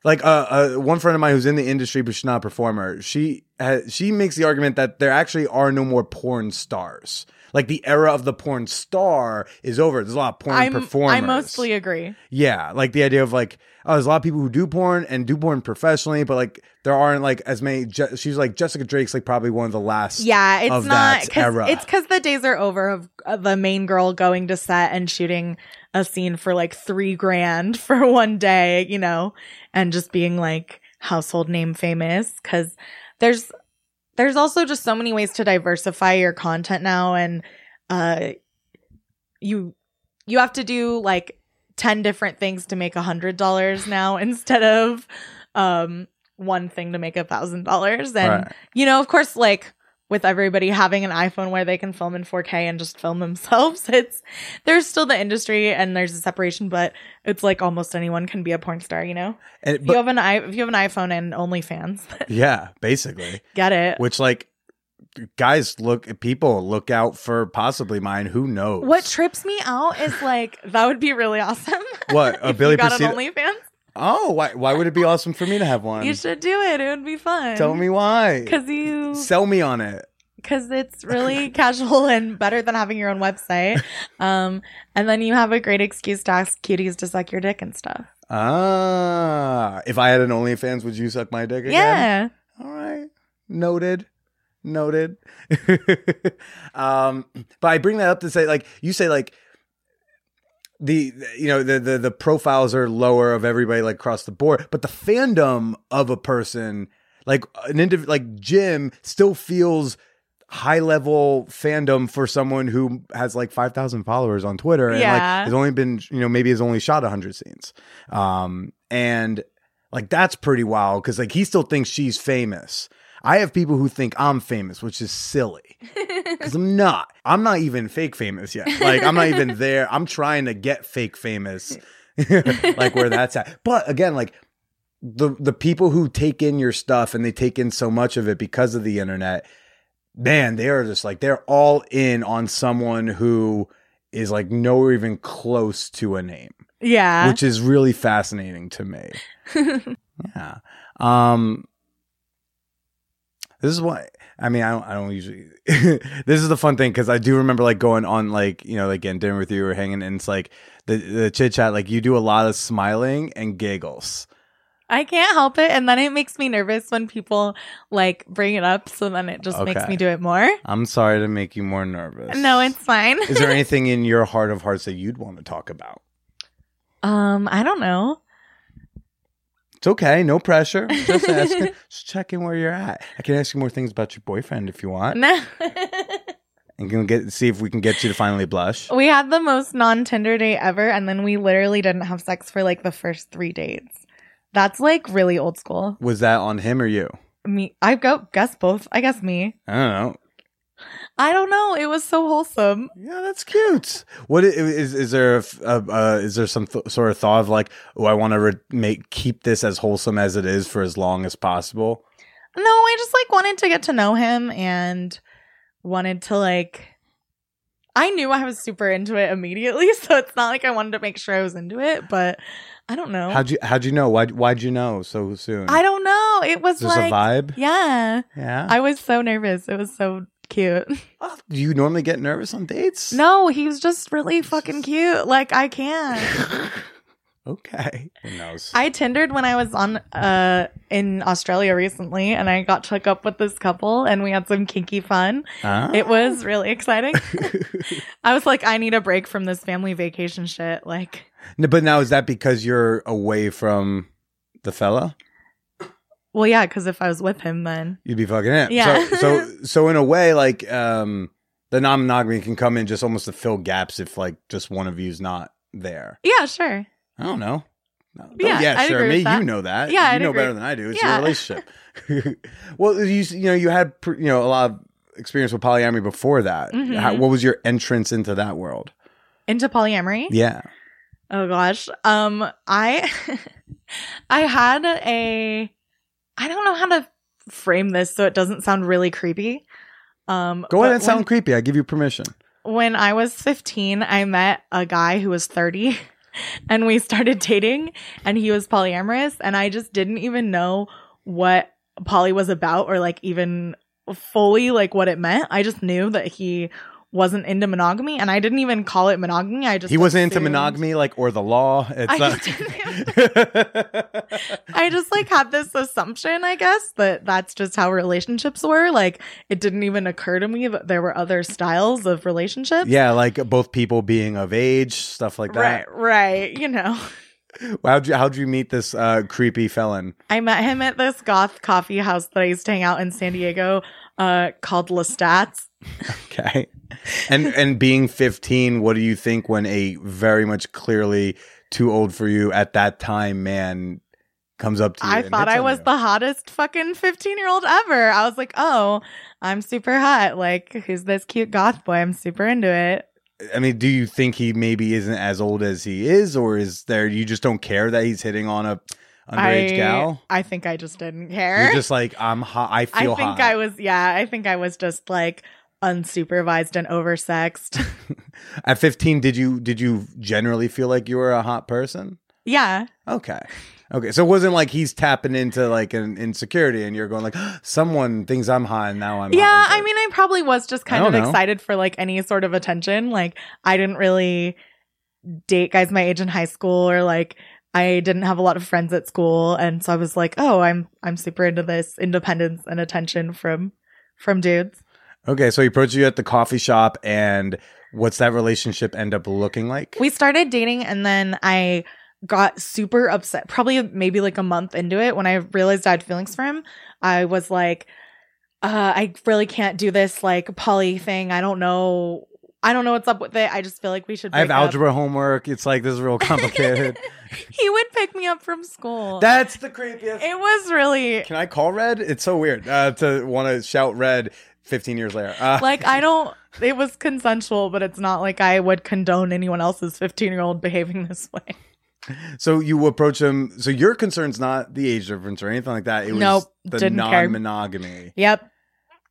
Like uh, uh one friend of mine who's in the industry but she's not a performer. She has, she makes the argument that there actually are no more porn stars. Like the era of the porn star is over. There's a lot of porn I'm, performers. I mostly agree. Yeah, like the idea of like, oh, there's a lot of people who do porn and do porn professionally, but like there aren't like as many. Je- she's like Jessica Drake's like probably one of the last. Yeah, it's of not that cause. It's because the days are over of uh, the main girl going to set and shooting a scene for like three grand for one day, you know, and just being like household name famous. Because there's there's also just so many ways to diversify your content now, and uh, you you have to do like 10 different things to make a hundred dollars now instead of um one thing to make a thousand dollars and Right. you know of course like with everybody having an iphone where they can film in 4k and just film themselves it's there's still the industry and there's a separation but it's like almost anyone can be a porn star you know And, if you have an if you have an iphone and onlyfans yeah, basically. get it Which like guys look people look out for possibly mine. Who knows? what trips me out is like that would be really awesome What, a Billy you got Procida- an OnlyFans. Oh, why why would it be awesome for me to have one? You should do it. It would be fun. Tell me why. because you Sell me on it. because it's really casual and better than having your own website. Um, and then you have a great excuse to ask cuties to suck your dick and stuff. Ah, if I had an OnlyFans, would you suck my dick again? Yeah. All right. Noted. Noted. um, but I bring that up to say, like, you say, like, the you know the, the the profiles are lower of everybody like across the board, but the fandom of a person like an indiv- like Jim still feels high level fandom for someone who has like 5000 followers on Twitter and like has only been you know maybe has only shot 100 scenes. Um and like that's pretty wild cuz like he still thinks she's famous. I have people who think I'm famous, which is silly. Cuz I'm not. I'm not even fake famous yet. Like I'm not even there. I'm trying to get fake famous. like where that's at. But again, like the the people who take in your stuff and they take in so much of it because of the internet, man, they are just like they're all in on someone who is like nowhere even close to a name, Yeah. which is really fascinating to me. yeah. Um this is why I mean I don't I don't usually this is the fun thing because I do remember like going on like you know like getting dinner with you or hanging and it's like the the chit chat like you do a lot of smiling and giggles. I can't help it. And then it makes me nervous when people like bring it up. So then it just makes me do it more. I'm sorry to make you more nervous. No, it's fine. Is there anything in your heart of hearts that you'd want to talk about? um, I don't know. It's okay, no pressure. Just asking, just checking where you're at. I can ask you more things about your boyfriend if you want, No. and can get see if we can get you to finally blush. we had the most non Tinder date ever. And then we literally didn't have sex for like the first three dates. That's like really old school. Was that on him or you? Me, I go guess both. I guess me. I don't know. I don't know. It was so wholesome. Yeah, that's cute. What is is there? A, uh, is there some th- sort of thought of like, oh, I want to re- make keep this as wholesome as it is for as long as possible? No, I just like wanted to get to know him and wanted to like I knew I was super into it immediately, so it's not like I wanted to make sure I was into it, but I don't know. How'd you How'd you know? Why Why'd you know so soon? I don't know. It was this like a vibe? Yeah. Yeah. I was so nervous. It was so cute. Oh, do you normally get nervous on dates? No, he was just really fucking cute. Like I can't. okay. Who knows? I Tindered when I was on uh in Australia recently and I got to hook up with this couple and we had some kinky fun. Huh? It was really exciting. I was like, I need a break from this family vacation shit. Like, No, but now is that because you're away from the fella? Well, yeah, because if I was with him, then You'd be fucking it. Yeah. So so so in a way, like um the non monogamy can come in just almost to fill gaps if like just one of you's not there. yeah, sure. I don't know. No, don't- Yeah, I'd sure. agree Me, with that. you know that. Yeah, you I'd know agree. better than I do. It's Yeah. your relationship. well, you you know you had pr- you know a lot of experience with polyamory before that. Mhm. How, what was your entrance into that world? Into polyamory. Yeah. Oh gosh. Um, I, I had a, I don't know how to frame this so it doesn't sound really creepy. Um, Go ahead and sound when- creepy. I give you permission. when I was 15, I met a guy who was 30 and we started dating and he was polyamorous and I just didn't even know what poly was about or like even fully like what it meant. I just knew that he wasn't into monogamy and I didn't even call it monogamy. I just He wasn't into monogamy, like or the law. It's I not- just I just like had this assumption, I guess, that that's just how relationships were. Like it didn't even occur to me that there were other styles of relationships. yeah, like both people being of age, stuff like that. Right, right. You know, How'd you how'd you meet this uh, creepy felon? I met him at this goth coffee house that I used to hang out in San Diego, uh, called Lestat's. Okay. And and being 15, what do you think when a very much clearly too old for you at that time man comes up to you? I thought I was you? the hottest fucking 15 year old ever. I was like, oh, I'm super hot. Like, who's this cute goth boy? I'm super into it. I mean, do you think he maybe isn't as old as he is or is there you just don't care that he's hitting on a underage I, gal? I think I just didn't care. You're just like I'm hot. I I feel think hot. I was, yeah, I think I was just like unsupervised and oversexed. At 15, did you did you generally feel like you were a hot person? yeah. Okay. Okay. So it wasn't like he's tapping into like an insecurity and you're going like someone thinks I'm hot and now I'm Yeah. I mean, I probably was just kind of know. excited for like any sort of attention. Like, I didn't really date guys my age in high school, or like I didn't have a lot of friends at school, and so I was like, oh, I'm I'm super into this independence and attention from from dudes. Okay, so he approached you at the coffee shop and what's that relationship end up looking like? We started dating, and then I got super upset. Probably maybe like a month into it when I realized I had feelings for him. I was like, uh, I really can't do this like poly thing. I don't know. I don't know what's up with it. I just feel like we should. I have break up. algebra homework. It's like this is real complicated. he would pick me up from school. That's the creepiest. it was really Can I call Red? It's so weird uh, to want to shout Red 15 years later. Uh, like I don't. It was consensual, but it's not like I would condone anyone else's fifteen-year-old behaving this way. so you approach him. So your concern's not the age difference or anything like that. It was Nope, the non-monogamy. Yep.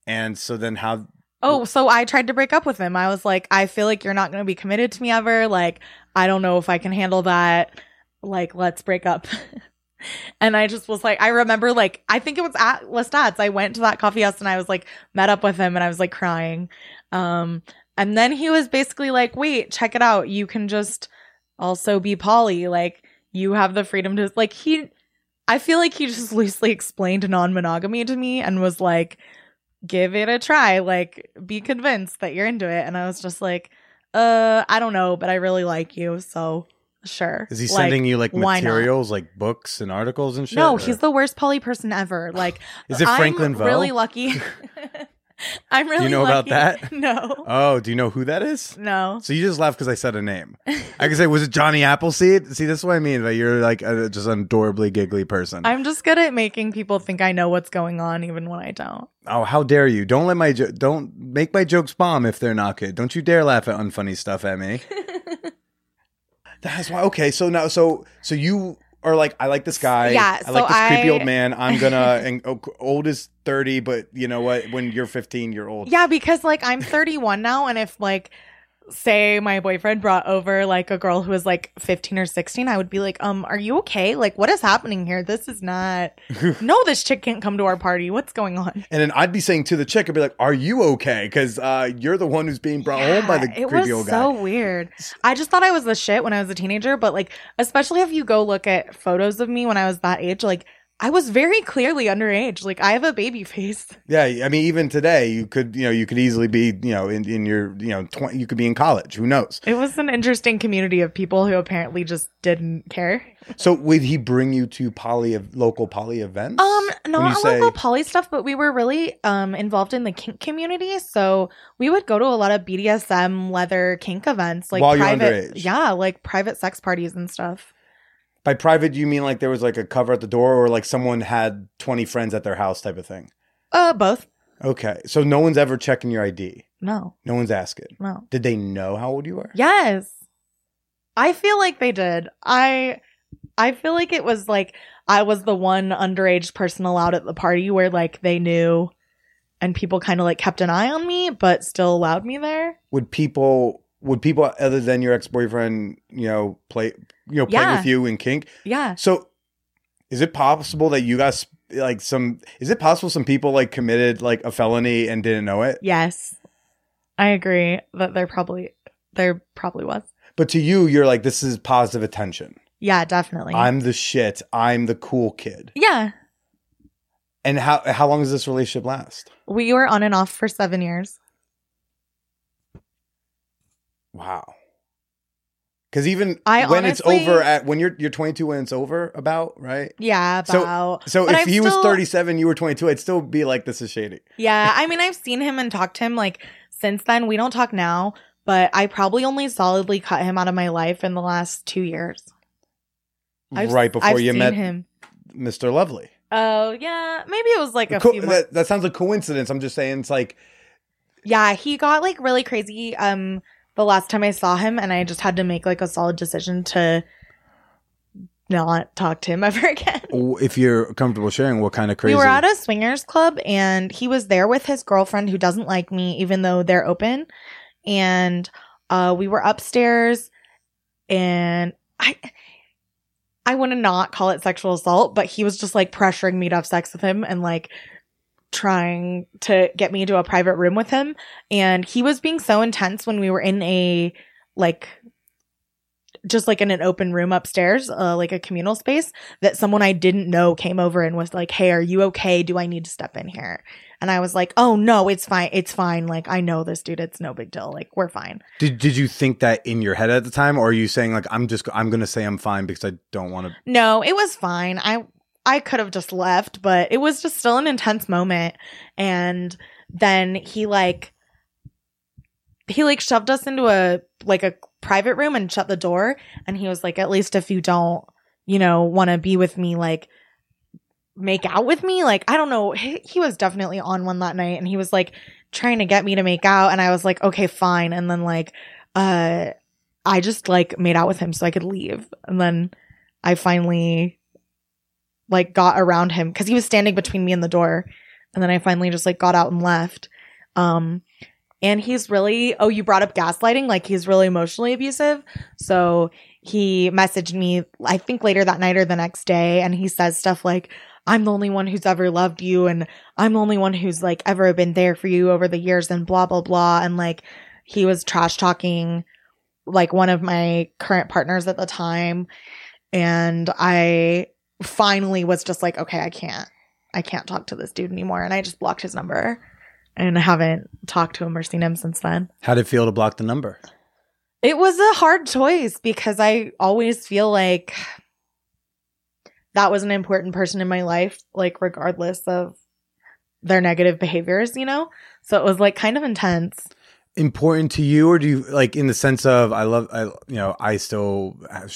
And so then how? Oh, so I tried to break up with him. I was like, I feel like you're not going to be committed to me ever. Like, I don't know if I can handle that. Like, let's break up. and I just was like, I remember, like, I think it was at Lestat's. I went to that coffee house and I was like, met up with him and I was like crying. Um, and then he was basically like, wait, check it out. You can just also be poly. Like, you have the freedom to, like, he, I feel like he just loosely explained non monogamy to me and was like, give it a try. Like, be convinced that you're into it. And I was just like, uh, I don't know, but I really like you. So sure. Is he Like, sending you like materials, like books and articles and shit? No, or- he's the worst poly person ever. Like, Is it Franklin I'm Veaux? really lucky. I'm really You know about that? No. Oh, do you know who that is? no. So you just laughed because I said a name. I can say, was it Johnny Appleseed? See, this is what I mean. That you're like a, just an adorably giggly person. I'm just good at making people think I know what's going on, even when I don't. oh, how dare you! Don't let my jo- don't make my jokes bomb if they're not good. Don't you dare laugh at unfunny stuff at me. That's why. Okay, so now, so so you are like, I like this guy. Yeah, I like so this creepy I- old man. I'm gonna and oh, old is thirty, but you know what? When you're 15, you're old. Yeah, because like I'm 31 now, and if like say my boyfriend brought over like a girl who was like 15 or 16, I would be like, um, are you okay? Like, what is happening here? This is not. no, this chick can't come to our party. What's going on? And then I'd be saying to the chick, I'd be like, "Are you okay?" Because uh, you're the one who's being brought home by the creepy was old guy. so weird. I just thought I was the shit when I was a teenager, but like, especially if you go look at photos of me when I was that age, like. I was very clearly underage. Like I have a baby face. Yeah, I mean, even today, you could, you know, you could easily be, you know, in, in your, you know, 20, you could be in college. Who knows? It was an interesting community of people who apparently just didn't care. So, would he bring you to poly local poly events? Um, not a say- local poly stuff, but we were really um involved in the kink community. So we would go to a lot of BDSM leather kink events, like While you're private, underage? yeah, like private sex parties and stuff. By private, you mean like there was like a cover at the door, or like someone had twenty friends at their house, type of thing? Uh, both. Okay, so no one's ever checking your ID. No, No one's asking. no. Did they know how old you were? Yes, I feel like they did. I, I feel like it was like I was the one underage person allowed at the party where like they knew, and people kind of like kept an eye on me, but still allowed me there. Would people? Would people other than your ex boyfriend, you know, play, you know, play Yeah. with you in kink? Yeah. So, is it possible that you guys like some? Is it possible some people like committed like a felony and didn't know it? Yes. I agree that there probably there probably was. But to you, you're like, this is positive attention. Yeah, definitely. I'm the shit. I'm the cool kid. yeah. And how how long does this relationship last? We were on and off for 7 years. Wow. Because even I when it's over at when you're you're 22 when it's over about right. Yeah, So- about So But if I've he was 37, you were 22, I'd still be like, this is shady. Yeah, I mean I've seen him and talked to him like since then. We don't talk now, but I probably only solidly cut him out of my life in the last 2 years. I've- right before I've you met him. Mr. Lovely. Oh, yeah, maybe it was like a Co- few months. that, that sounds like coincidence. I'm just saying it's like Yeah, he got like really crazy um the last time I saw him and I just had to make like a solid decision to not talk to him ever again. if you're comfortable sharing what kind of crazy We were at a swingers club and he was there with his girlfriend who doesn't like me even though they're open. And uh we were upstairs and I I want to not call it sexual assault, but he was just like pressuring me to have sex with him and like trying to get me into a private room with him. And he was being so intense when we were in a like just like in an open room upstairs, uh, like a communal space, that someone I didn't know came over and was like, Hey, are you okay? Do I need to step in here? And I was like, Oh no, it's fine. It's fine. Like, I know this dude. It's no big deal. Like, we're fine. Did did you think that in your head at the time, or are you saying like I'm just I'm gonna say I'm fine because I don't want to? No, it was fine. I I could have just left, but it was just still an intense moment. And then he like he like shoved us into a like a private room and shut the door and he was like at least if you don't, you know, want to be with me like make out with me, like I don't know, he, he was definitely on one that night and he was like trying to get me to make out and I was like okay, fine. And then like uh I just like made out with him so I could leave. And then I finally like got around him because he was standing between me and the door. And then I finally just like got out and left. Um and he's really oh, you brought up gaslighting, like he's really emotionally abusive. So he messaged me, I think later that night or the next day, and he says stuff like, I'm the only one who's ever loved you, and I'm the only one who's like ever been there for you over the years, and blah blah blah. And like he was trash talking like one of my current partners at the time and I finally was just like, okay, I can't, I can't talk to this dude anymore, and I just blocked his number, and I haven't talked to him or seen him since then. How did it feel to block the number? It was a hard choice because I always feel like that was an important person in my life, like regardless of their negative behaviors, you know? So it was like kind of intense. Important to you, or do you like in the sense of I love, I you know, I still have,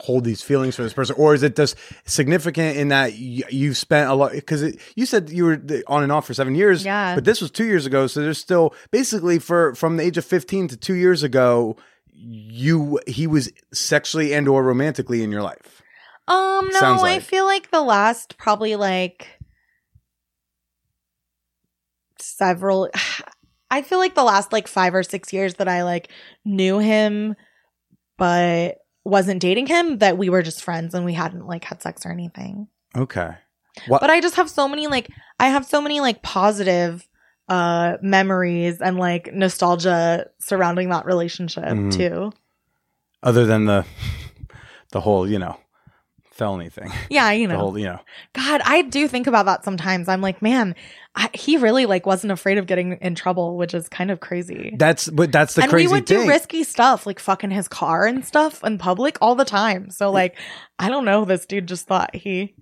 hold these feelings for this person, or is it just significant in that y- you've spent a lot? Because you said you were on and off for seven years, Yeah. but this was two years ago, so there's still basically for from the age of fifteen to two years ago, you he was sexually and or romantically in your life. Um, no, Sounds I feel like the last probably like several I feel like the last like 5 or 6 years that I like knew him but wasn't dating him that we were just friends and we hadn't like had sex or anything. Okay, what? But I just have so many like I have so many like positive uh memories and like nostalgia surrounding that relationship Mhm. too. other than the the whole you know felony thing, Yeah, you the know. whole you know. God, I do think about that sometimes. I'm like, man, I, he really like wasn't afraid of getting in trouble, which is kind of crazy. That's but that's the and crazy we would thing. do risky stuff, like fucking his car and stuff in public all the time. So like, I don't know. This dude just thought he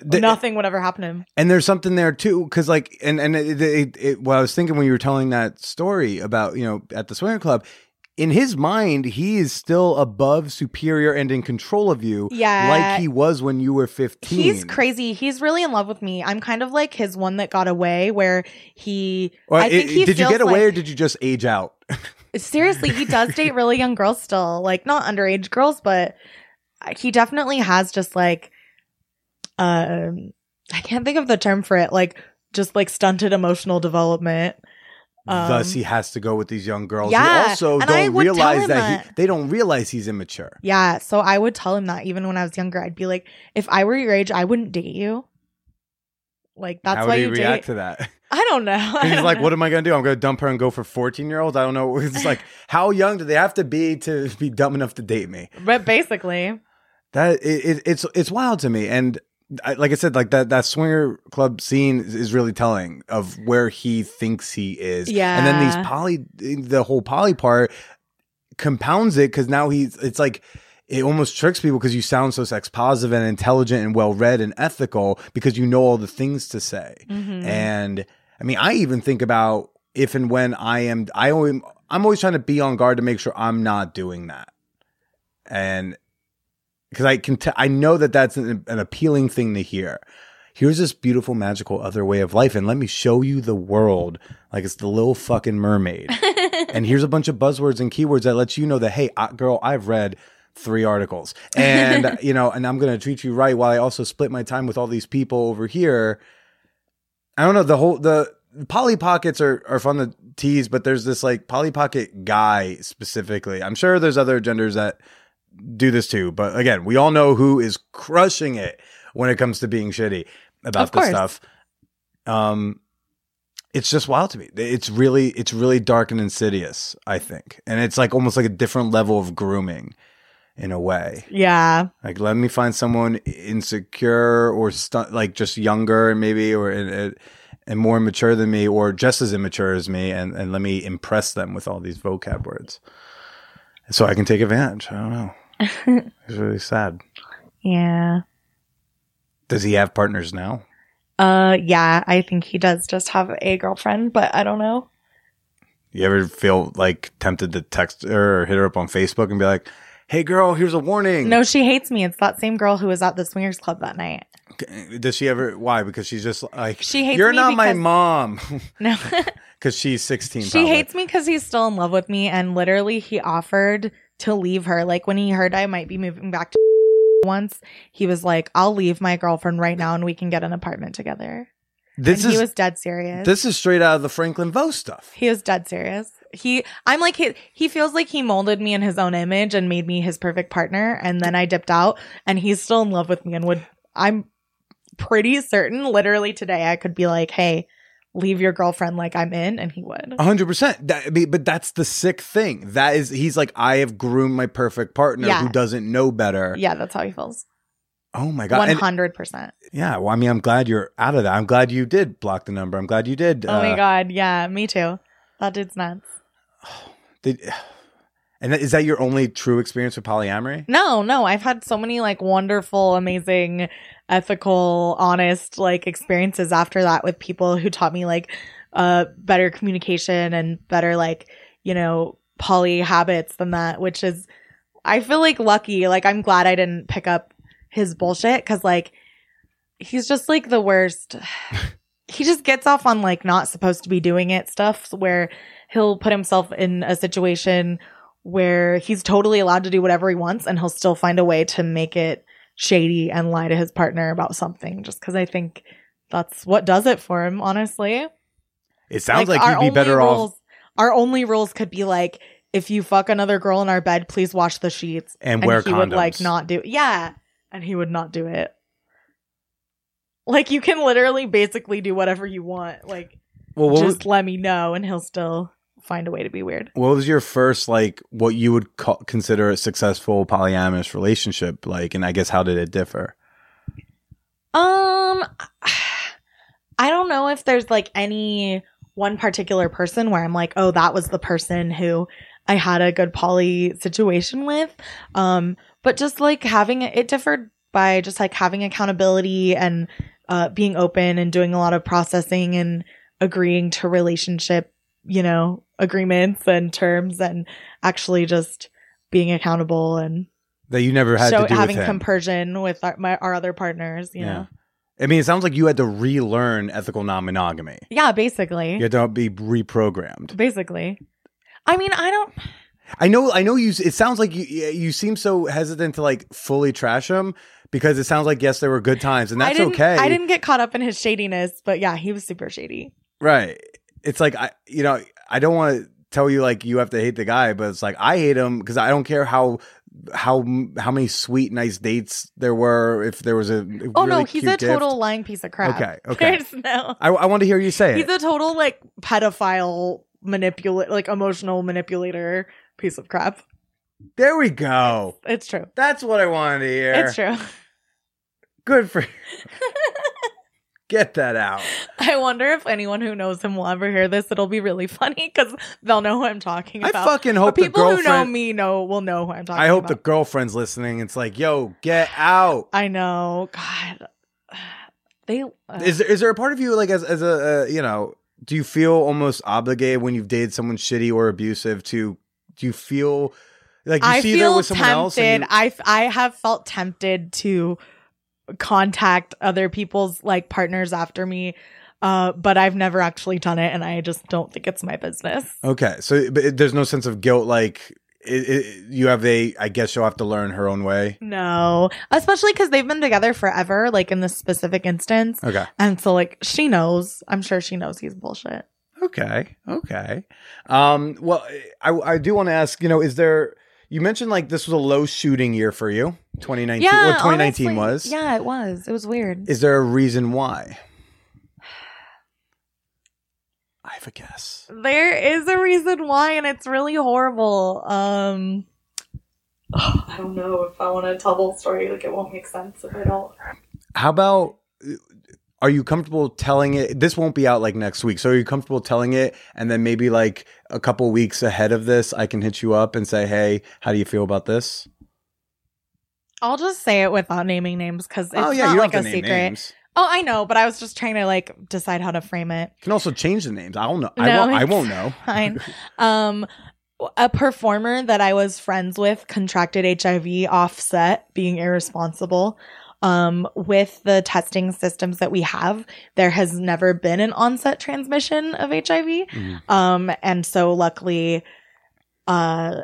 The- nothing would ever happen to him. and there's something there too because like and and it, it, it, well i was thinking when you were telling that story about you know at the swinger club in his mind he is still above superior and in control of you Yeah. like he was when you were 15 He's crazy. He's really in love with me. I'm kind of like his one that got away, where he. Or I think it- he did you get away like- or did you just age out Seriously, he does date really young girls still, like not underage girls, but he definitely has just like um I can't think of the term for it, like just like stunted emotional development. Um, thus he has to go with these young girls yeah, who also and don't realize him that, He, they don't realize he's immature Yeah, so I would tell him that even when I was younger, I'd be like, if I were your age, I wouldn't date you. Like that's how why you react date. to that I don't know. 'Cause he's like, what am I going to do? I'm going to dump her and go for 14 year olds? I don't know. It's like, how young do they have to be to be dumb enough to date me? But basically, That it, it, it's it's wild to me, and I, like I said, like that that swinger club scene is, is really telling of where he thinks he is. Yeah, and then these poly, the whole poly part compounds it because now he's it's like it almost tricks people because you sound so sex positive and intelligent and well read and ethical because you know all the things to say. Mhm. And I mean, I even think about if and when I am, I always, I'm always trying to be on guard to make sure I'm not doing that. And because I can, t- I know that that's an, an appealing thing to hear. Here's this beautiful, magical other way of life, and let me show you the world like it's the little fucking mermaid. and here's a bunch of buzzwords and keywords that lets you know that hey, I, girl, I've read three articles, and you know, and I'm gonna treat you right while I also split my time with all these people over here. I don't know the whole the Polly Pockets are are fun to tease, but there's this like Polly Pocket guy specifically. I'm sure there's other genders that do this too, but again, we all know who is crushing it when it comes to being shitty about this stuff. Um, it's just wild to me. It's really it's really dark and insidious. I think, and it's like almost like a different level of grooming in a way. yeah, Like, let me find someone insecure or stu- like just younger, maybe, or and, and more immature than me, or just as immature as me, and and let me impress them with all these vocab words, so I can take advantage. I don't know. it's really sad. yeah. Does he have partners now? Uh, yeah, I think he does just have a girlfriend, but I don't know. You ever feel like tempted to text her or hit her up on Facebook and be like, "Hey, girl, here's a warning." No, she hates me. It's that same girl who was at the swingers club that night. Does she ever? Why? Because she's just like She hates You're not my mom. No, Because she's 16. she probably. hates me because he's still in love with me, and literally he offered to leave her. Like when he heard I might be moving back to once, he was like, "I'll leave my girlfriend right now, and we can get an apartment together." This and is he was dead serious. this is straight out of the Franklin Veaux stuff. He was dead serious. He, I'm like, he, he feels like he molded me in his own image and made me his perfect partner. And then I dipped out and he's still in love with me and would, I'm pretty certain literally today I could be like, Hey, leave your girlfriend like I'm in. And he would. hundred percent. That but that's the sick thing. That is, he's like, I have groomed my perfect partner Yeah. who doesn't know better. Yeah, that's how he feels. Oh my god! Hundred percent. yeah, well, I mean, I'm glad you're out of that. I'm glad you did block the number. I'm glad you did. Oh my uh, god, yeah, me too. That dude's nuts. Did, and is that your only true experience with polyamory? No, no, I've had so many like wonderful, amazing, ethical, honest like experiences after that with people who taught me like uh better communication and better like, you know, poly habits than that, which is I feel like lucky. Like I'm glad I didn't pick up his bullshit cuz like he's just like the worst. he just gets off on like not supposed to be doing it stuff where he'll put himself in a situation where he's totally allowed to do whatever he wants and he'll still find a way to make it shady and lie to his partner about something just because I think that's what does it for him, honestly. It sounds like, our you'd be better off. Our only rules could be like, if you fuck another girl in our bed, please wash the sheets. And wear he would like condoms. not do Yeah. And he would not do it. Like you can literally basically do whatever you want. Like Well, just was, let me know and he'll still find a way to be weird. what was your first like what you would call, consider a successful polyamorous relationship like? And I guess how did it differ? Um, I don't know if there's like any one particular person where I'm like, oh, that was the person who I had a good poly situation with. Um, but just like having it, it differed by just like having accountability and uh, being open and doing a lot of processing and agreeing to relationship, you know, agreements and terms and actually just being accountable and That you never had do having with compersion with our, my, our other partners, you Yeah. know. I mean, it sounds like you had to relearn ethical non-monogamy. Yeah, basically. You had to be reprogrammed. Basically. I mean, I don't I know, I know. You. It sounds like you. You seem so hesitant to like fully trash him because it sounds like yes, there were good times, and that's didn't, okay. I didn't get caught up in his shadiness, but yeah, he was super shady. Right. It's like I, you know, I don't want to tell you like you have to hate the guy, but it's like I hate him because I don't care how how how many sweet nice dates there were. If there was a Oh really no, he's a total gift. lying piece of crap. Okay, okay. There's no I, I want to hear you say it. He's it. a total like pedophile manipulate like emotional manipulator piece of crap. there we go. It's true. That's what I wanted to hear. It's true. Good for you. Get that out. I wonder if anyone who knows him will ever hear this. It'll be really funny because they'll know who I'm talking about. I about. fucking But hope the people who know me know will know who I'm talking I hope the girlfriend's listening. It's like, yo, get out. I know. God. They uh, Is there, is there a part of you like as as a uh, you know? Do you feel almost obligated when you've dated someone shitty or abusive to? Do you feel like you I see there with someone tempted. else? And you, I f- I have felt tempted to contact other people's like partners after me, uh, but I've never actually done it, and I just don't think it's my business. okay, so but it, there's no sense of guilt. Like it, it, you have a. I guess you'll have to learn her own way. No, especially because they've been together forever, like in this specific instance, Okay. and so like she knows. I'm sure she knows he's bullshit. Okay. Okay. Um. Well, I I do want to ask. You know, is there? You mentioned like this was a low shooting year for you, 2019. Yeah, or 2019 honestly, was. Yeah, it was. It was weird. Is there a reason why? I have a guess. There is a reason why, and it's really horrible. Um, I don't know if I want to tell the whole story. Like, it won't make sense if I don't. How about are you comfortable telling it this won't be out like next week. So are you comfortable telling it and then maybe like a couple weeks ahead of this I can hit you up and say, "Hey, how do you feel about this?" I'll just say it without naming names because it's oh yeah, not you don't like a secret. names. Oh, I know, but I was just trying to like decide how to frame it. You can also change the names. I don't know. I No, won't I won't know. Fine. um, a performer that I was friends with contracted HIV offset, being irresponsible. Um, with the testing systems that we have, there has never been an onset transmission of HIV. Mhm. Um, and so luckily, uh,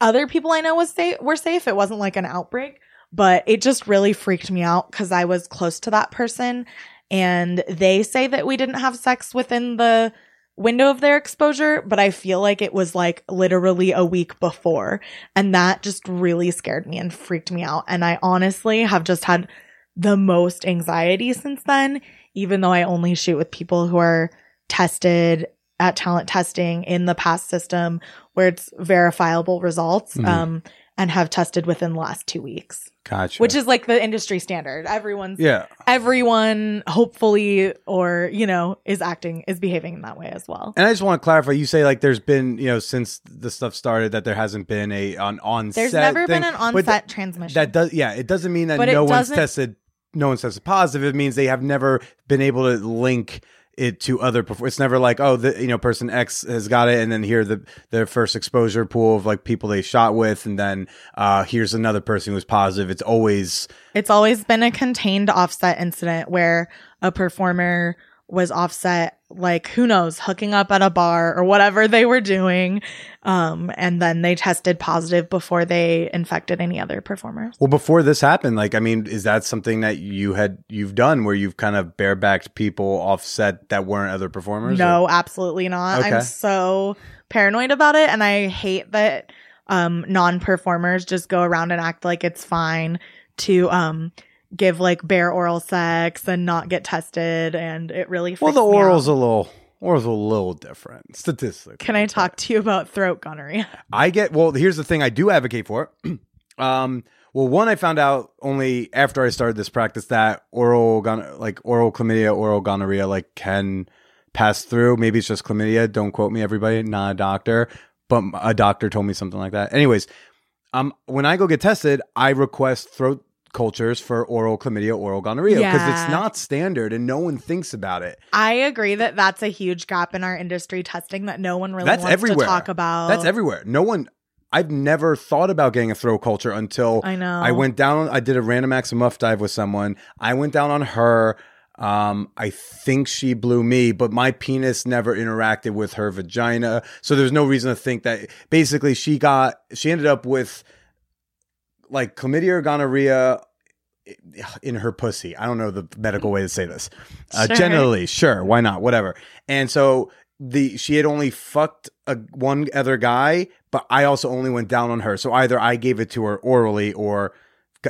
other people I know was safe were safe. It wasn't like an outbreak, but it just really freaked me out because I was close to that person, and they say that we didn't have sex within the window of their exposure, but I feel like it was like literally a week before, and that just really scared me and freaked me out. And I honestly have just had the most anxiety since then, even though I only shoot with people who are tested at talent testing in the PASS system where it's verifiable results. Mhm. Um, and have tested within the last two weeks, Gotcha. which is like the industry standard. Everyone's yeah. everyone hopefully or you know is acting is behaving in that way as well. And I just want to clarify. You say like there's been you know since the stuff started that there hasn't been a on on There's set never thing. been an on-set transmission. That does yeah. It doesn't mean that But no one's tested. No one's tested positive. It means they have never been able to link it to other. Perfor- it's never like oh the you know person X has got it and then here the their first exposure pool of like people they shot with and then uh here's another person who's positive. It's always It's always been a contained offset incident where a performer was offset, like who knows, hooking up at a bar or whatever they were doing. Um, and then they tested positive before they infected any other performers. Well, before this happened, like, I mean, is that something that you had you've done where you've kind of barebacked people offset that weren't other performers? No, absolutely not. Okay. I'm so paranoid about it. And I hate that um, non performers just go around and act like it's fine to um, give like bare oral sex and not get tested. And it really Well, the me out. oral's a little oral's a little different statistically. Can I talk to you about throat gonorrhea? I get well. Here's the thing: I do advocate for it. um, well, one I found out only after I started this practice that oral gon- like oral chlamydia, oral gonorrhea, like can pass through. Maybe it's just chlamydia. Don't quote me, everybody. Not a doctor, but a doctor told me something like that. Anyways, um, when I go get tested, I request throat cultures for oral chlamydia, oral gonorrhea because Yeah. it's not standard and no one thinks about it. I agree that that's a huge gap in our industry testing that no one really That's wants everywhere. to talk about. That's everywhere. No one. I've never thought about getting a throat culture until I know. I went down. I did a random acts of muff dive with someone. I went down on her. Um, I think she blew me, but my penis never interacted with her vagina, so there's no reason to think that. Basically, she got. She ended up with like chlamydia or gonorrhea in her pussy. I don't know the medical way to say this. Uh, Sure. Generally, sure, why not? Whatever. And so the she had only fucked a, one other guy, but I also only went down on her. So either I gave it to her orally or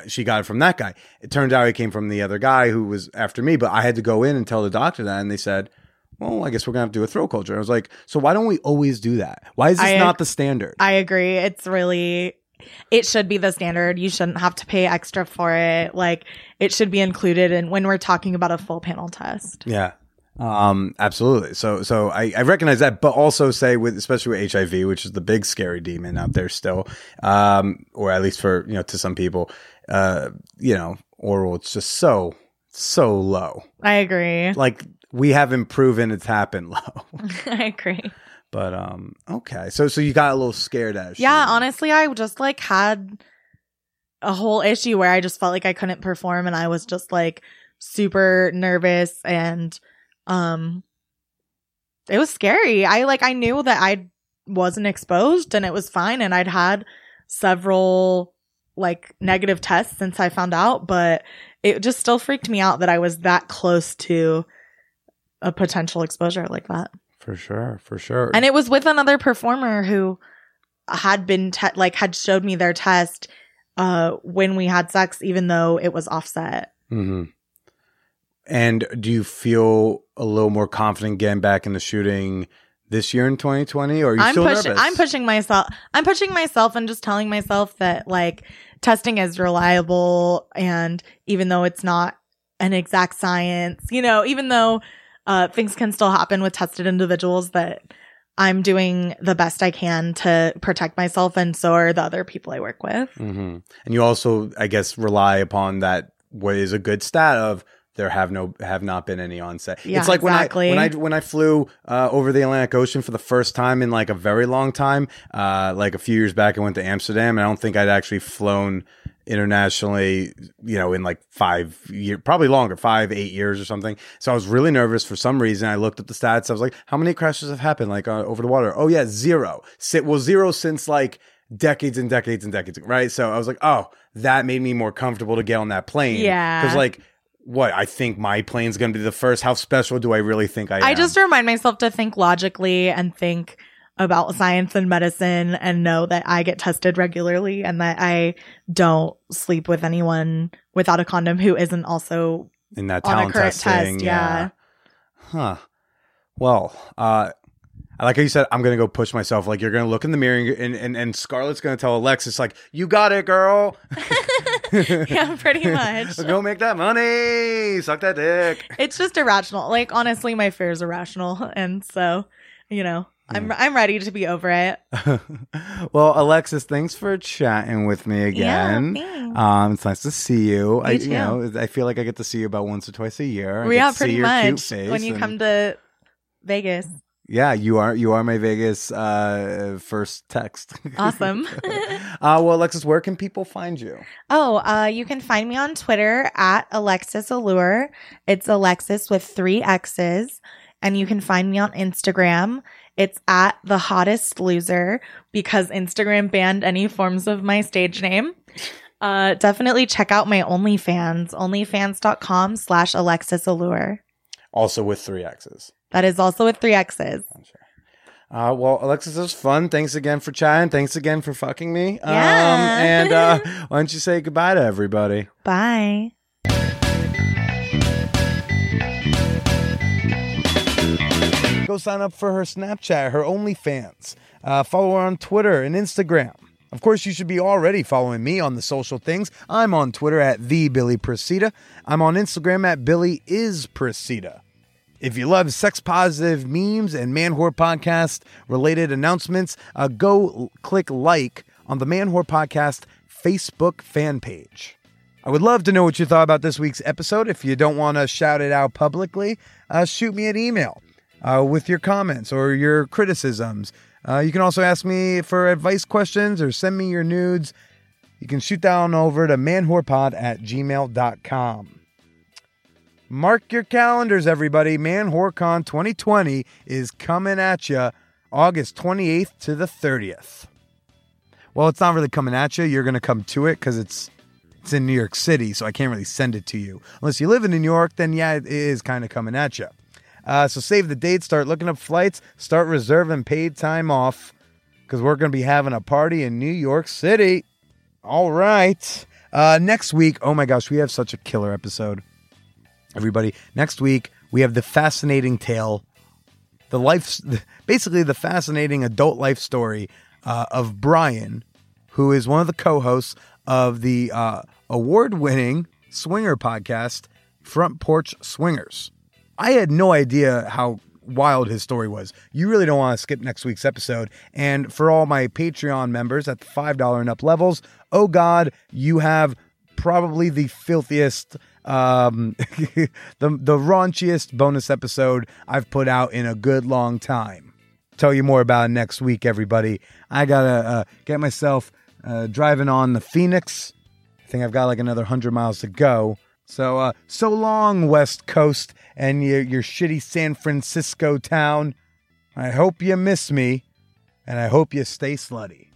she got it from that guy. It turned out it came from the other guy who was after me, but I had to go in and tell the doctor that, and they said. Well, I guess we're gonna have to do a throat culture. I was like, so why don't we always do that? Why is this I- not the standard? I agree. It's really it should be the standard. You shouldn't have to pay extra for it. Like it should be included in when we're talking about a full panel test. Yeah. Um, absolutely. So, so I, I recognize that, but also say with, especially with HIV, which is the big scary demon out there still, um, or at least for, you know, to some people, uh, you know, oral, it's just so, so low. I agree. Like we haven't proven it's happened low, I agree. But, um, okay. So, so you got a little scared at Yeah, honestly, I just like had a whole issue where I just felt like I couldn't perform and I was just like super nervous and um it was scary. I like I knew that I wasn't exposed and it was fine and I'd had several like negative tests since I found out, but it just still freaked me out that I was that close to a potential exposure like that. For sure. For sure. And it was with another performer who had been te- like had showed me their test uh when we had sex even though it was offset. hmm And do you feel a little more confident getting back in the shooting this year in 2020, or are you I'm still pushing nervous? I'm pushing myself. I'm pushing myself and just telling myself that like testing is reliable and even though it's not an exact science, you know, even though uh things can still happen with tested individuals that I'm doing the best I can to protect myself and so are the other people I work with. hmm And you also, I guess, rely upon that. What is a good stat of there have no have not been any onset. Yeah, it's like exactly. when I when I when I flew uh, over the Atlantic Ocean for the first time in like a very long time. Uh, like a few years back, I went to Amsterdam, and I don't think I'd actually flown internationally. You know, in like five year, probably longer, five eight years or something. So I was really nervous for some reason. I looked at the stats. I was like, how many crashes have happened like uh, over the water? Oh yeah, zero. Well zero since like decades and decades and decades, right? So I was like, oh, that made me more comfortable to get on that plane. Yeah. Because like, what I think my plane's going to be the first. How special do I really think I am? I just remind myself to think logically and think about science and medicine and know that I get tested regularly and that I don't sleep with anyone without a condom who isn't also in that on a current testing. test, yeah. Huh. Well, uh, I like how you said, I'm going to go push myself. Like, you're going to look in the mirror and, and, and, and Scarlett's going to tell Alexxxis, like, you got it, girl. yeah, pretty much. go make that money. Suck that dick. It's just irrational. Like honestly, my fear is irrational, and so you know, I'm I'm ready to be over it. well, Alexxxis, thanks for chatting with me again. Yeah, um, it's nice to see you. I, too. you know, I feel like I get to see you about once or twice a year. We yeah, to see pretty much. face When you and- come to Vegas, yeah, you are you are my Vegas uh, first text. awesome. uh, well, Alexxxis, where can people find you? oh, uh, you can find me on Twitter at Alexxxis Allure. It's Alexxxis with three X's, and you can find me on Instagram. It's at the hottest loser because Instagram banned any forms of my stage name. Uh, definitely check out my OnlyFans, onlyfans.com slash Alexxxis Allure. Also with three X's. That is also with three X's. Uh, well, Alexxxis, it was fun. Thanks again for chatting. Thanks again for fucking me. Um, Yeah. and uh, why don't you say goodbye to everybody? Bye. Go sign up for her Snapchat, her OnlyFans. Uh, follow her on Twitter and Instagram. Of course, you should be already following me on the social things. I'm on Twitter at the Billy Procida. I'm on Instagram at Billy is Procida. If you love sex positive memes and man whore podcast related announcements, uh, go click like on the Man Whore Podcast Facebook fan page. I would love to know what you thought about this week's episode. If you don't want to shout it out publicly, uh, shoot me an email uh, with your comments or your criticisms. Uh, you can also ask me for advice questions or send me your nudes. You can shoot down over to manwhorepod at gmail.com. Mark your calendars, everybody. ManwhoreCon 2020 is coming at you August 28th to the 30th. Well, it's not really coming at you. You're going to come to it because it's it's in New York City, so I can't really send it to you. Unless you live in New York, then yeah, it is kind of coming at you. Uh, so save the date, start looking up flights, start reserving paid time off because we're going to be having a party in New York City. All right. Uh, next week, oh my gosh, we have such a killer episode. Everybody, next week, we have the fascinating tale, the life, basically the fascinating adult life story uh, of Brian, who is one of the co-hosts of the uh, award-winning swinger podcast, Front Porch Swingers. I had no idea how wild his story was. You really don't want to skip next week's episode. And for all my Patreon members at the $5 and up levels, oh God, you have probably the filthiest, um, the, the raunchiest bonus episode I've put out in a good long time. Tell you more about next week, everybody. I gotta uh, get myself uh, driving on the Phoenix. I think I've got like another 100 miles to go. So, uh, so long, West Coast and your, your shitty San Francisco town. I hope you miss me, and I hope you stay slutty.